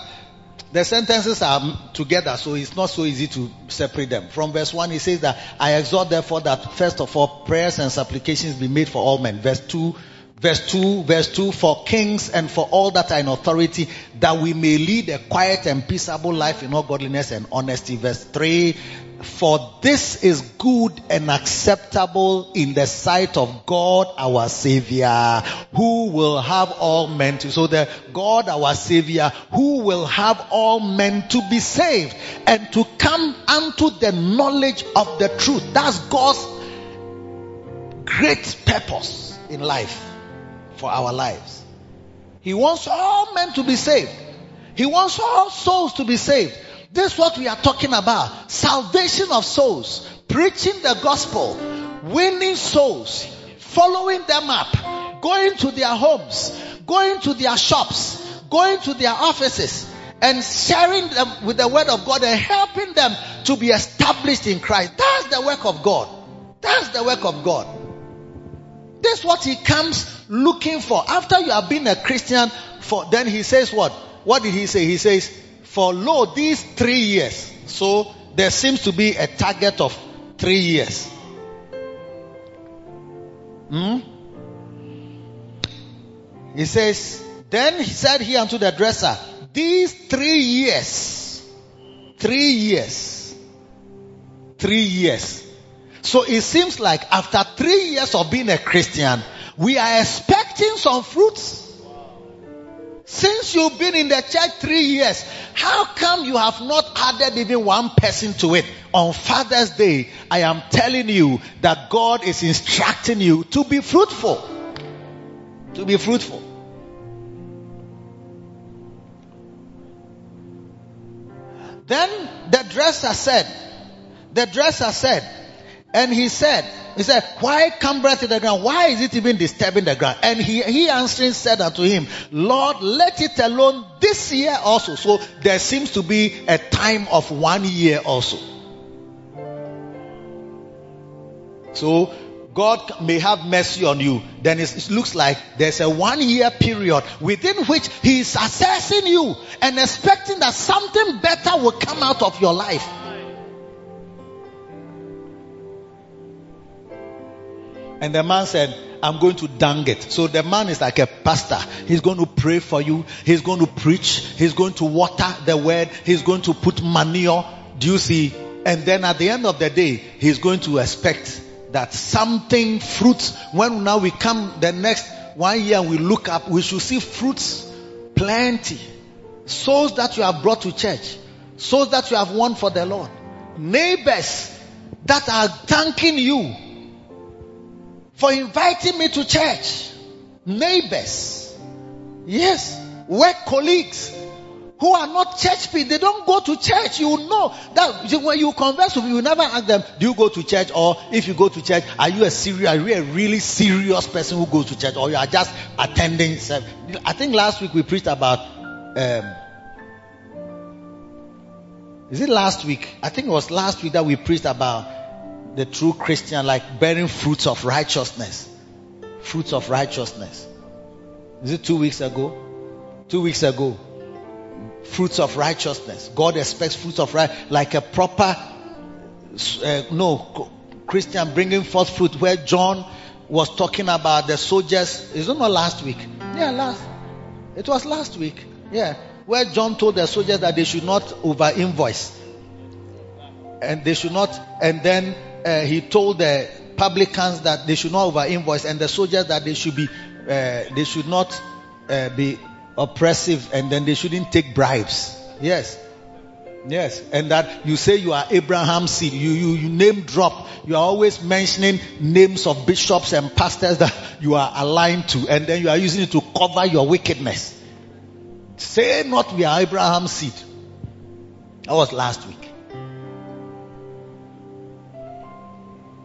the sentences are together, so it's not so easy to separate them. From verse 1, he says that I exhort therefore that first of all prayers and supplications be made for all men. Verse 2, verse 2, verse 2, for kings and for all that are in authority, that we may lead a quiet and peaceable life in all godliness and honesty. Verse 3, for this is good and acceptable in the sight of God our Savior, who will have all men to, so the God our Savior, who will have all men to be saved and to come unto the knowledge of the truth. That's God's great purpose in life for our lives. He wants all men to be saved. He wants all souls to be saved. This is what we are talking about. Salvation of souls. Preaching the gospel. Winning souls. following them up, going to their homes, going to their shops, going to their offices, and sharing them with the word of God and helping them to be established in Christ. That's the work of God. That's the work of God. That's what he comes looking for. After you have been a Christian for, then he says what? What did he say? He says, for lo, these three years. So there seems to be a target of three years. Hmm? He says, then he said he unto the dresser, these three years, three years, three years. So it seems like after three years of being a Christian, we are expecting some fruits. Since you've been in the church three years, how come you have not added even one person to it? On Father's Day, I am telling you that God is instructing you to be fruitful. To be fruitful. Then the dresser said, the dresser said, and he said, he said, why cumbereth to the ground? Why is it even disturbing the ground? And he, he answering said unto him, Lord, let it alone this year also. So there seems to be a time of one year also. So God may have mercy on you. Then it looks like there's a one year period within which He is assessing you and expecting that something better will come out of your life. And the man said, I'm going to dung it. So the man is like a pastor. He's going to pray for you. He's going to preach. He's going to water the word. He's going to put manure. Do you see? And then at the end of the day, he's going to expect that something fruits. When now we come the next one year we look up, we should see fruits plenty. Souls that you have brought to church. Souls that you have won for the Lord. Neighbors that are thanking you for inviting me to church. Neighbors. Yes. Work colleagues who are not church people. They don't go to church. You know that when you converse with them, you never ask them, do you go to church? Or if you go to church, are you a serious, are you a really serious person who goes to church? Or you are just attending? I think last week we preached about, um, is it last week? I think it was last week that we preached about the true Christian, like bearing fruits of righteousness. Fruits of righteousness. Is it two weeks ago? Two weeks ago. Fruits of righteousness. God expects fruits of right, like a proper, uh, no, Christian bringing forth fruit. Where John was talking about the soldiers. Is it not last week? Yeah, last. It was last week. Yeah, where John told the soldiers that they should not over invoice, and they should not, and then uh, he told the publicans that they should not over invoice and the soldiers that they should be uh, they should not uh, be oppressive and then they shouldn't take bribes. Yes. Yes. And that you say you are abraham's seed. You, you you name drop. You are always mentioning names of bishops and pastors that you are aligned to and then you are using it to cover your wickedness. Say not we are abraham's seed. That was last week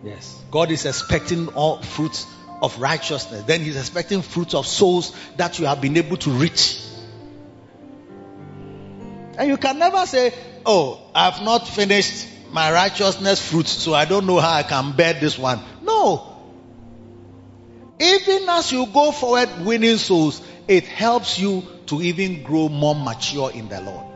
Yes. God is expecting all fruits of righteousness. Then He's expecting fruits of souls that you have been able to reach. And you can never say, Oh, I've not finished my righteousness fruits, so I don't know how I can bear this one. No. Even as you go forward winning souls, it helps you to even grow more mature in the Lord.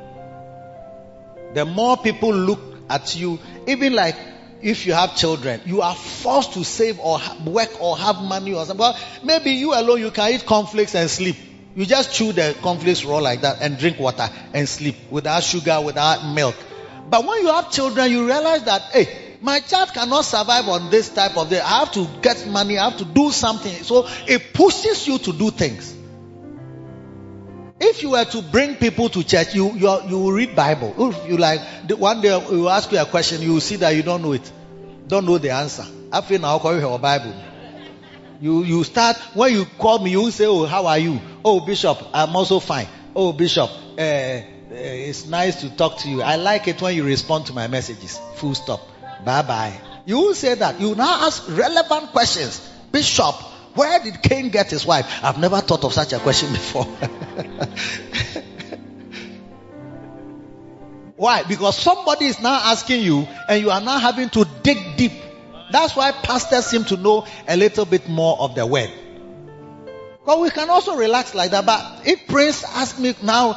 The more people look at you, even like if you have children, you are forced to save or work or have money or something. Well, maybe you alone, you can eat cornflakes and sleep. You just chew the cornflakes raw like that and drink water and sleep without sugar, without milk. But when you have children, you realize that, hey, my child cannot survive on this type of day. I have to get money. I have to do something. So it pushes you to do things. If you were to bring people to church, you you, you will read Bible. If you like, one day will ask you a question, you will see that you don't know it, don't know the answer. After now, I'll call you your Bible. You you start when you call me, you say, "Oh, how are you? Oh, Bishop, I'm also fine. Oh, Bishop, uh, uh, it's nice to talk to you. I like it when you respond to my messages. Full stop. Bye bye. You will say that. You now ask relevant questions. Bishop, where did Cain get his wife? I've never thought of such a question before. Why? Because somebody is now asking you and you are now having to dig deep. That's why pastors seem to know a little bit more of the word. But we can also relax like that. But if Prince asks me now,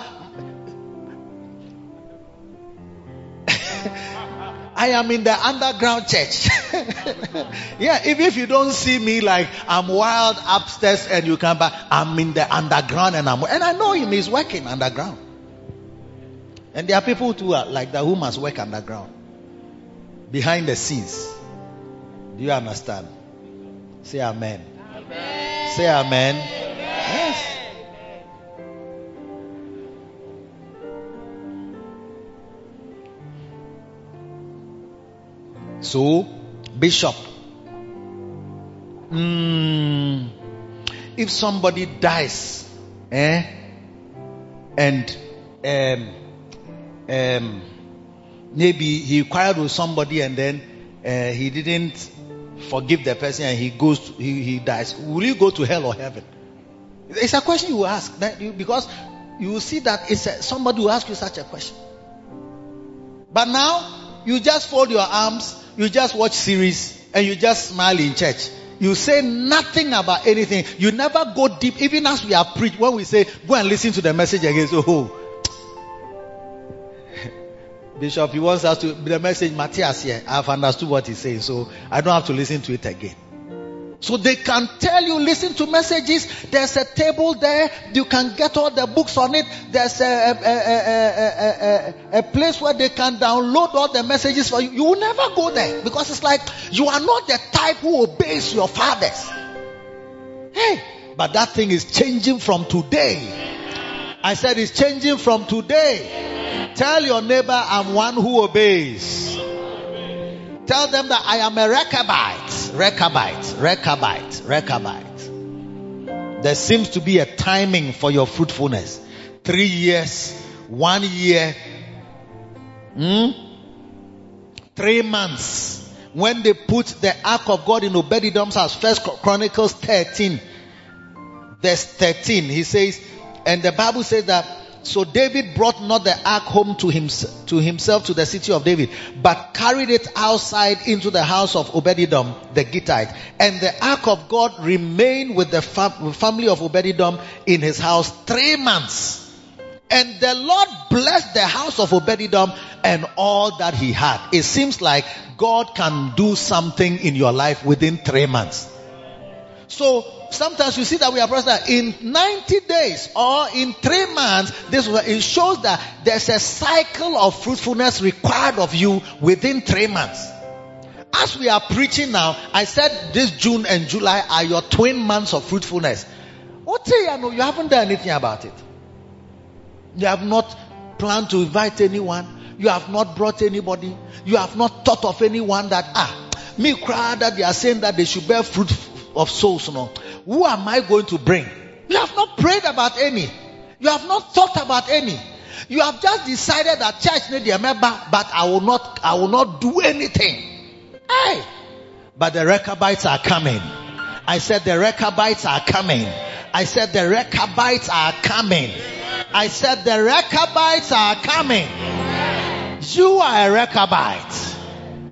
I am in the underground church. yeah, even if you don't see me like I'm wild upstairs and you come back, I'm in the underground and I'm and I know him, he's working underground. And there are people who are like that who must work underground. Behind the scenes. Do you understand? Say amen. amen. Say amen. amen. Yes. So, Bishop, mm, if somebody dies, eh, and um, um, maybe he quarreled with somebody and then uh, he didn't forgive the person and he goes, to, he, he dies, will you go to hell or heaven? It's a question you ask because you will see that it's a, somebody who ask you such a question. But now you just fold your arms, you just watch series, and you just smile in church. You say nothing about anything. You never go deep, even as we are preached. When we say, go and listen to the message again, so oh, Bishop, he wants us to the message Matthias here. I've understood what he's saying, so I don't have to listen to it again. So they can tell you, listen to messages. There's a table there. You can get all the books on it. There's a, a, a, a, place where they can download all the messages for you. You will never go there because it's like you are not the type who obeys your fathers. Hey, but that thing is changing from today. I said it's changing from today. Tell your neighbor, I'm one who obeys. Tell them that I am a Rechabite. Rechabite. Rechabite. Rechabite. There seems to be a timing for your fruitfulness. Three years, one year, hmm? three months. When they put the ark of God in Obed-Edom's house, First Chronicles 13, verse 13, he says, and the Bible says that so David brought not the ark home to, himself, to himself to the city of David, but carried it outside into the house of Obed-Edom, the Gittite. And the ark of God remained with the fam- family of Obed-Edom in his house three months. And the Lord blessed the house of Obed-Edom and all that he had. It seems like God can do something in your life within three months. So sometimes you see that we are that in 90 days or in three months, this it shows that there's a cycle of fruitfulness required of you within three months. As we are preaching now, I said this June and July are your twin months of fruitfulness. What say you know you haven't done anything about it. You have not planned to invite anyone. You have not brought anybody. You have not thought of anyone that ah me cry that they are saying that they should bear fruit of souls. No, who am I going to bring? You have not prayed about any. You have not thought about any. You have just decided that church need a member, but I will not, I will not do anything. Hey, but the Rechabites are coming. I said the Rechabites are coming. I said the Rechabites are coming. I said the Rechabites are coming. You are a Rechabite.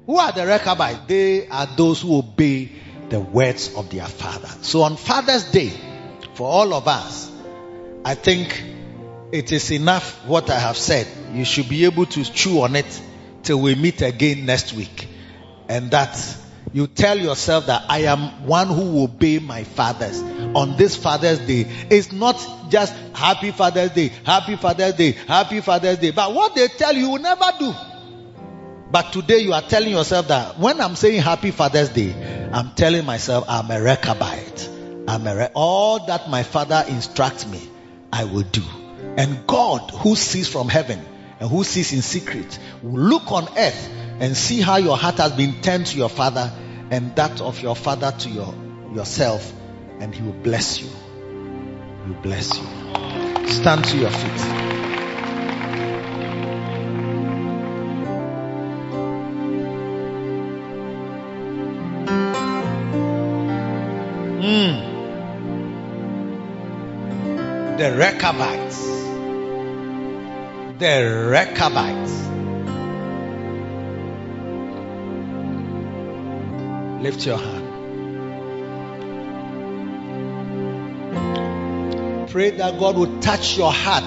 Who are the Rechabites? They are those who obey the words of their father. So on Father's Day, for all of us, I think it is enough what I have said. You should be able to chew on it till we meet again next week. And that you tell yourself that I am one who will obey my fathers on this Father's Day. It's not just Happy Father's Day, Happy Father's Day, Happy Father's Day. But what they tell you, you will never do. But today you are telling yourself that when I'm saying Happy Father's Day, I'm telling myself I'm a Rechabite. I'm a re- all that my father instructs me, I will do. And God, who sees from heaven and who sees in secret, will look on earth and see how your heart has been turned to your father and that of your father to your yourself, and he will bless you. He will bless you. Stand to your feet. Rechabites. The Rechabites. Lift your hand. Pray that God will touch your heart.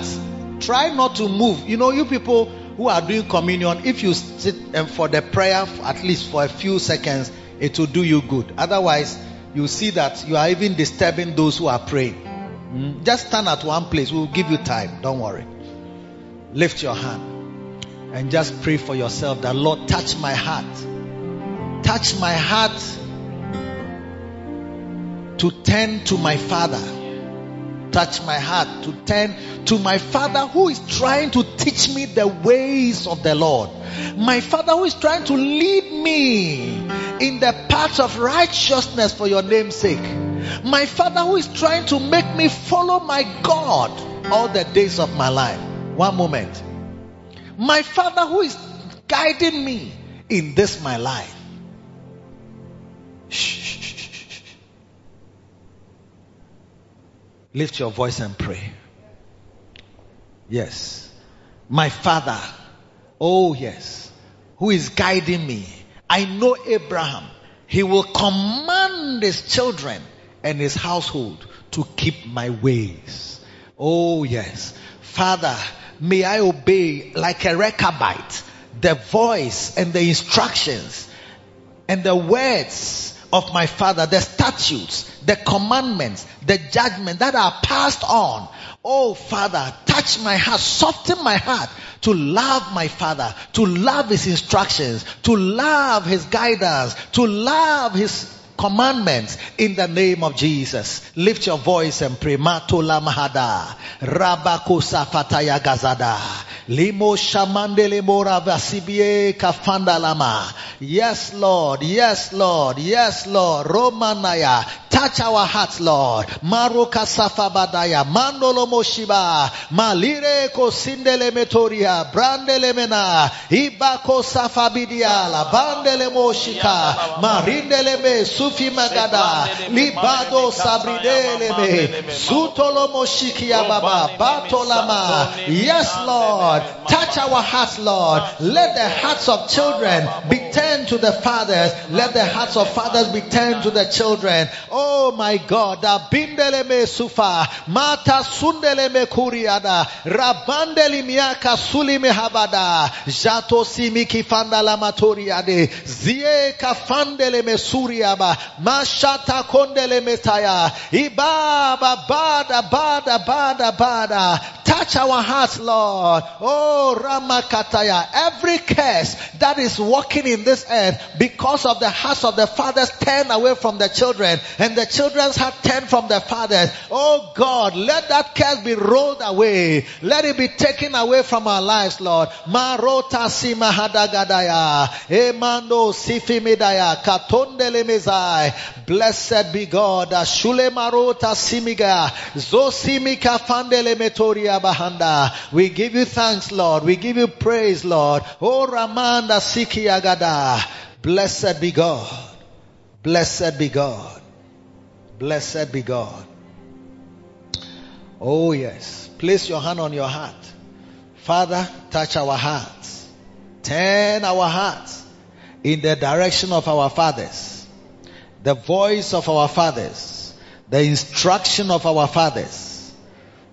Try not to move. You know, you people who are doing communion, if you sit and for the prayer at least for a few seconds, it will do you good. Otherwise, you see that you are even disturbing those who are praying. Mm? Just stand at one place. We'll give you time. Don't worry. Lift your hand and just pray for yourself that Lord touch my heart. Touch my heart to turn to my Father. Touch my heart to turn to my Father who is trying to teach me the ways of the Lord. My Father who is trying to lead me in the path of righteousness for your name's sake. My Father who is trying to make me follow my God all the days of my life. One moment. My Father who is guiding me in this my life. Shh. Lift your voice and pray. Yes. My Father. Oh, yes. Who is guiding me. I know Abraham. He will command his children and his household to keep my ways. Oh, yes. Father, may I obey like a Rechabite the voice and the instructions and the words of my father, the statutes, the commandments, the judgment that are passed on. Oh Father, touch my heart, soften my heart to love my father, to love his instructions, to love his guidance, to love his commandments in the name of Jesus. Lift your voice and pray. Matola mahada. Rabako safataya gazada. Limo shamandele kafanda lama. Yes, Lord. Yes, Lord. Yes, Lord. Romanaya. Touch our hearts, Lord. Maruka safabadaya. Mandolo moshiba. Malire ko sindele metoria. Brandele mena. Ibako safabidiala. Bandele moshika. Marindele me sufi magada. Libado sabridele me. Sutolo moshikia baba. Batolama. Yes, Lord. Touch our hearts, Lord. Let the hearts of children be turned to the fathers. Let the hearts of fathers be turned to the children. Oh Oh my God. Da bindele me sufa. Mata sundele me kuriada. Rabandeli miaka suli me habada. Jato simi kifanda la matoriade. Zie kafandele me suriaba. Mashata kondele metaya. Ibaba bada bada bada bada. Touch our hearts, Lord. Oh, Ramakataya. Every curse that is walking in this earth because of the hearts of the fathers turn away from the children and the children's heart turned from their fathers. Oh God, let that curse be rolled away. Let it be taken away from our lives, Lord. Marota simahadagadaya. Emando sifimidaya. Blessed be God. Shule marota simiga. Zosimika fandele bahanda. We give you thanks, Lord. We give you praise, Lord. Oh Ramanda Siki Agada. Blessed be God. Blessed be God. Blessed be God. Oh yes. Place your hand on your heart. Father, touch our hearts. Turn our hearts in the direction of our fathers. The voice of our fathers. The instruction of our fathers.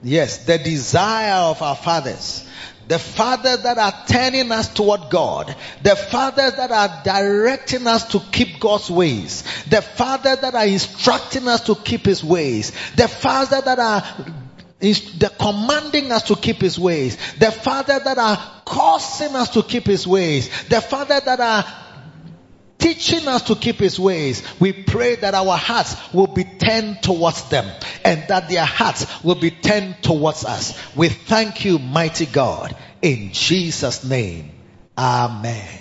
Yes, the desire of our fathers. The fathers that are turning us toward God. The fathers that are directing us to keep God's ways. The fathers that are instructing us to keep His ways. The fathers that are is the commanding us to keep his ways. The father that are causing us to keep his ways. The father that are teaching us to keep his ways. We pray that our hearts will be turned towards them and that their hearts will be turned towards us. We thank you, mighty God, in Jesus' name. Amen.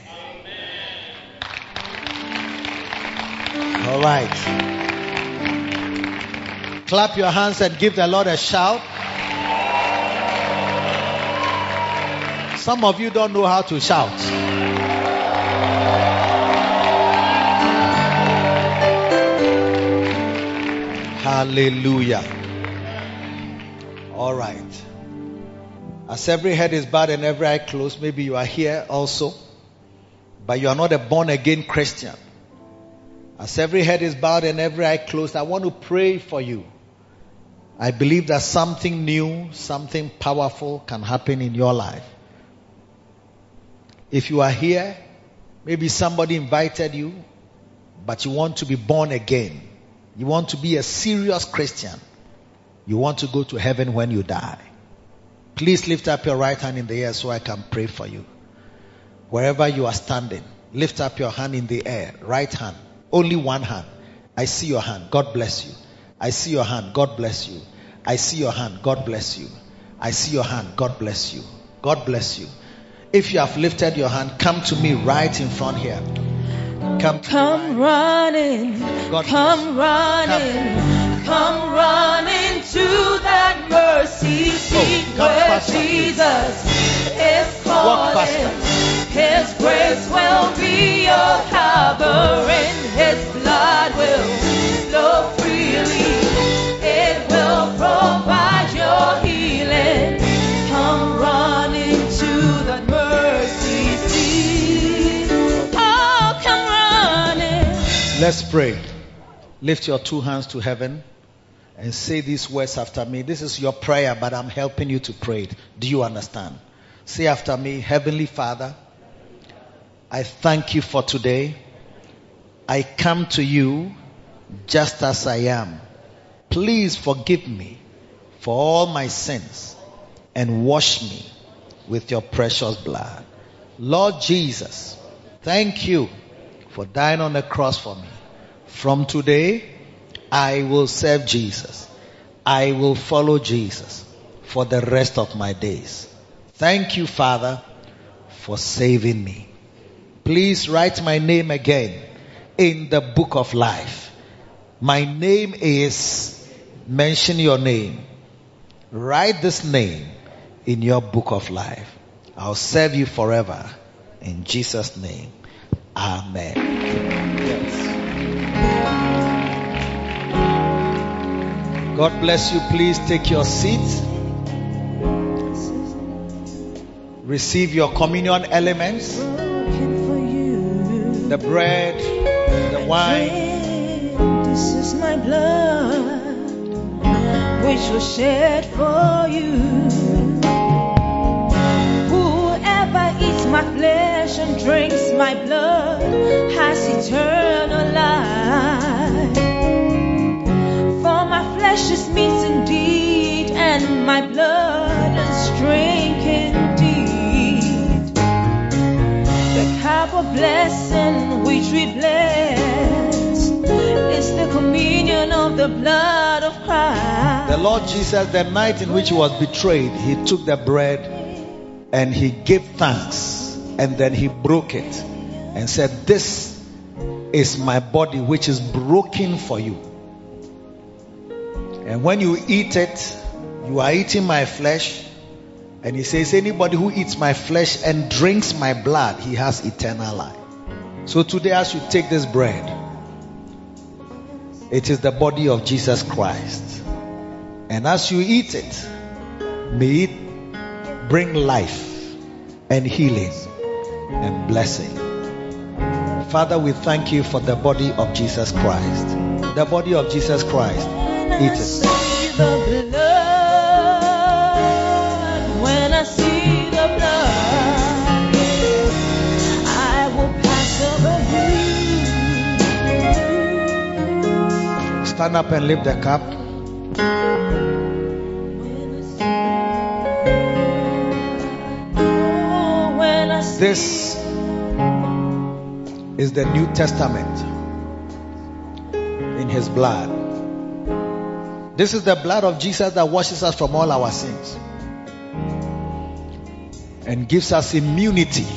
All right. Clap your hands and give the Lord a shout. Some of you don't know how to shout. Hallelujah. All right. As every head is bowed and every eye closed, maybe you are here also, but you are not a born again Christian. As every head is bowed and every eye closed, I want to pray for you. I believe that something new, something powerful can happen in your life. If you are here, maybe somebody invited you, but you want to be born again. You want to be a serious Christian. You want to go to heaven when you die. Please lift up your right hand in the air so I can pray for you. Wherever you are standing, lift up your hand in the air, right hand, only one hand. I see your hand. God bless you. I see your hand. God bless you. I see your hand. God bless you. I see your hand. God bless you. God bless you. If you have lifted your hand, come to me right in front here. Come Come running, God come running, come running to that mercy seat come where. Jesus is calling. His grace will be your covering. His blood will Let's pray. Lift your two hands to heaven and say these words after me. This is your prayer, but I'm helping you to pray it. Do you understand? Say after me, Heavenly Father, I thank you for today. I come to you just as I am. Please forgive me for all my sins and wash me with your precious blood. Lord Jesus, thank you for dying on the cross for me. From today, I will serve Jesus. I will follow Jesus for the rest of my days. Thank you, Father, for saving me. Please write my name again in the book of life. My name is, mention your name. Write this name in your book of life. I'll serve you forever. In Jesus' name. Amen. Yes. God bless you. Please take your seat. Receive your communion elements the bread, the wine. This is my blood, which was shed for you. Whoever eats my flesh and drinks my blood has eternal life. For my flesh is meat indeed, and my blood is drink indeed. The cup of blessing which we bless is the communion of the blood of Christ. The Lord Jesus, the night in which he was betrayed, he took the bread and he gave thanks and then he broke it and said, This is my body which is broken for you. And when you eat it, you are eating my flesh. And he says, Anybody who eats my flesh and drinks my blood, he has eternal life. So today, as you take this bread, it is the body of Jesus Christ. And as you eat it, may it bring life and healing and blessing. Father, we thank you for the body of Jesus Christ. The body of Jesus Christ. It. see the blood, when I see the blood, I will pass over you. Stand up and lift the cup. This is the New Testament in His blood. This is the blood of Jesus that washes us from all our sins and gives us immunity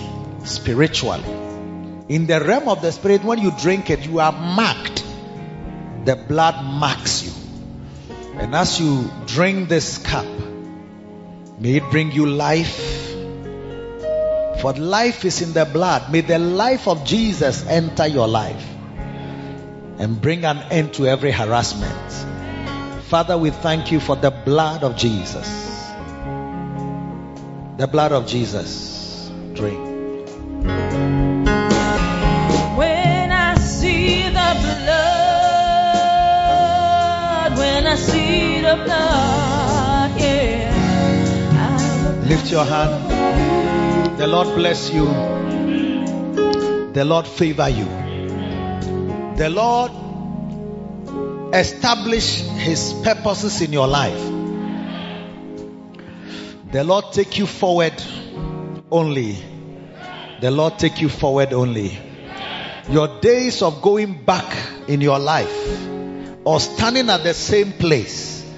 spiritually. In the realm of the spirit, when you drink it, you are marked. The blood marks you. And as you drink this cup, may it bring you life, for life is in the blood. May the life of Jesus enter your life and bring an end to every harassment. Father, we thank you for the blood of Jesus. The blood of Jesus. Drink. When I see the blood, when I see the blood, yeah. Lift your hand. The Lord bless you. The Lord favor you. The Lord establish his purposes in your life. The Lord take you forward only. The Lord take you forward only. Your days of going back in your life or standing at the same place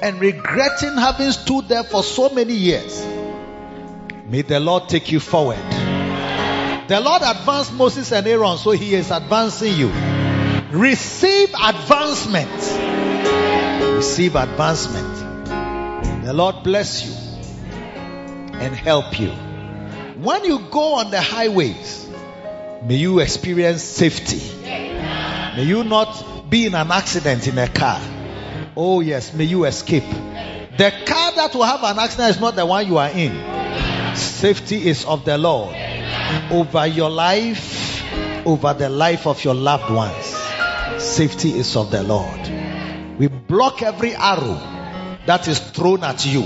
and regretting having stood there for so many years. May the Lord take you forward. The Lord advanced Moses and Aaron, so he is advancing you. Receive advancement. Receive advancement. The Lord bless you and help you. When you go on the highways, may you experience safety. May you not be in an accident in a car. Oh, yes, may you escape. The car that will have an accident is not the one you are in. Safety is of the Lord over your life, over the life of your loved ones. Safety is of the Lord. We block every arrow that is thrown at you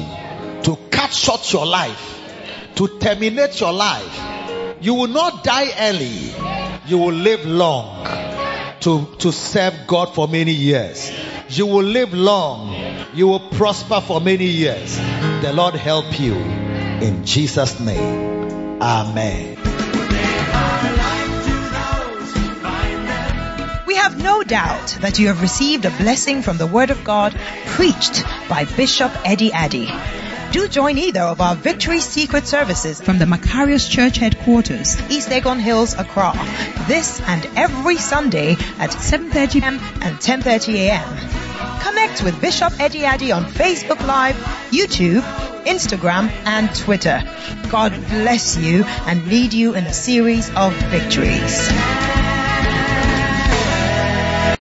to cut short your life, to terminate your life. You will not die early. You will live long to, to serve God for many years. You will live long. You will prosper for many years. The Lord help you. In Jesus' name. Amen. We have no doubt that you have received a blessing from the Word of God preached by Bishop Eddie Addy. Do join either of our Victory Secret services from the Makarios Church headquarters, East Legon Hills, Accra, this and every Sunday at 7.30 p.m. and 10.30 a.m. Connect with Bishop Eddie Addy on Facebook Live, YouTube, Instagram, and Twitter. God bless you and lead you in a series of victories.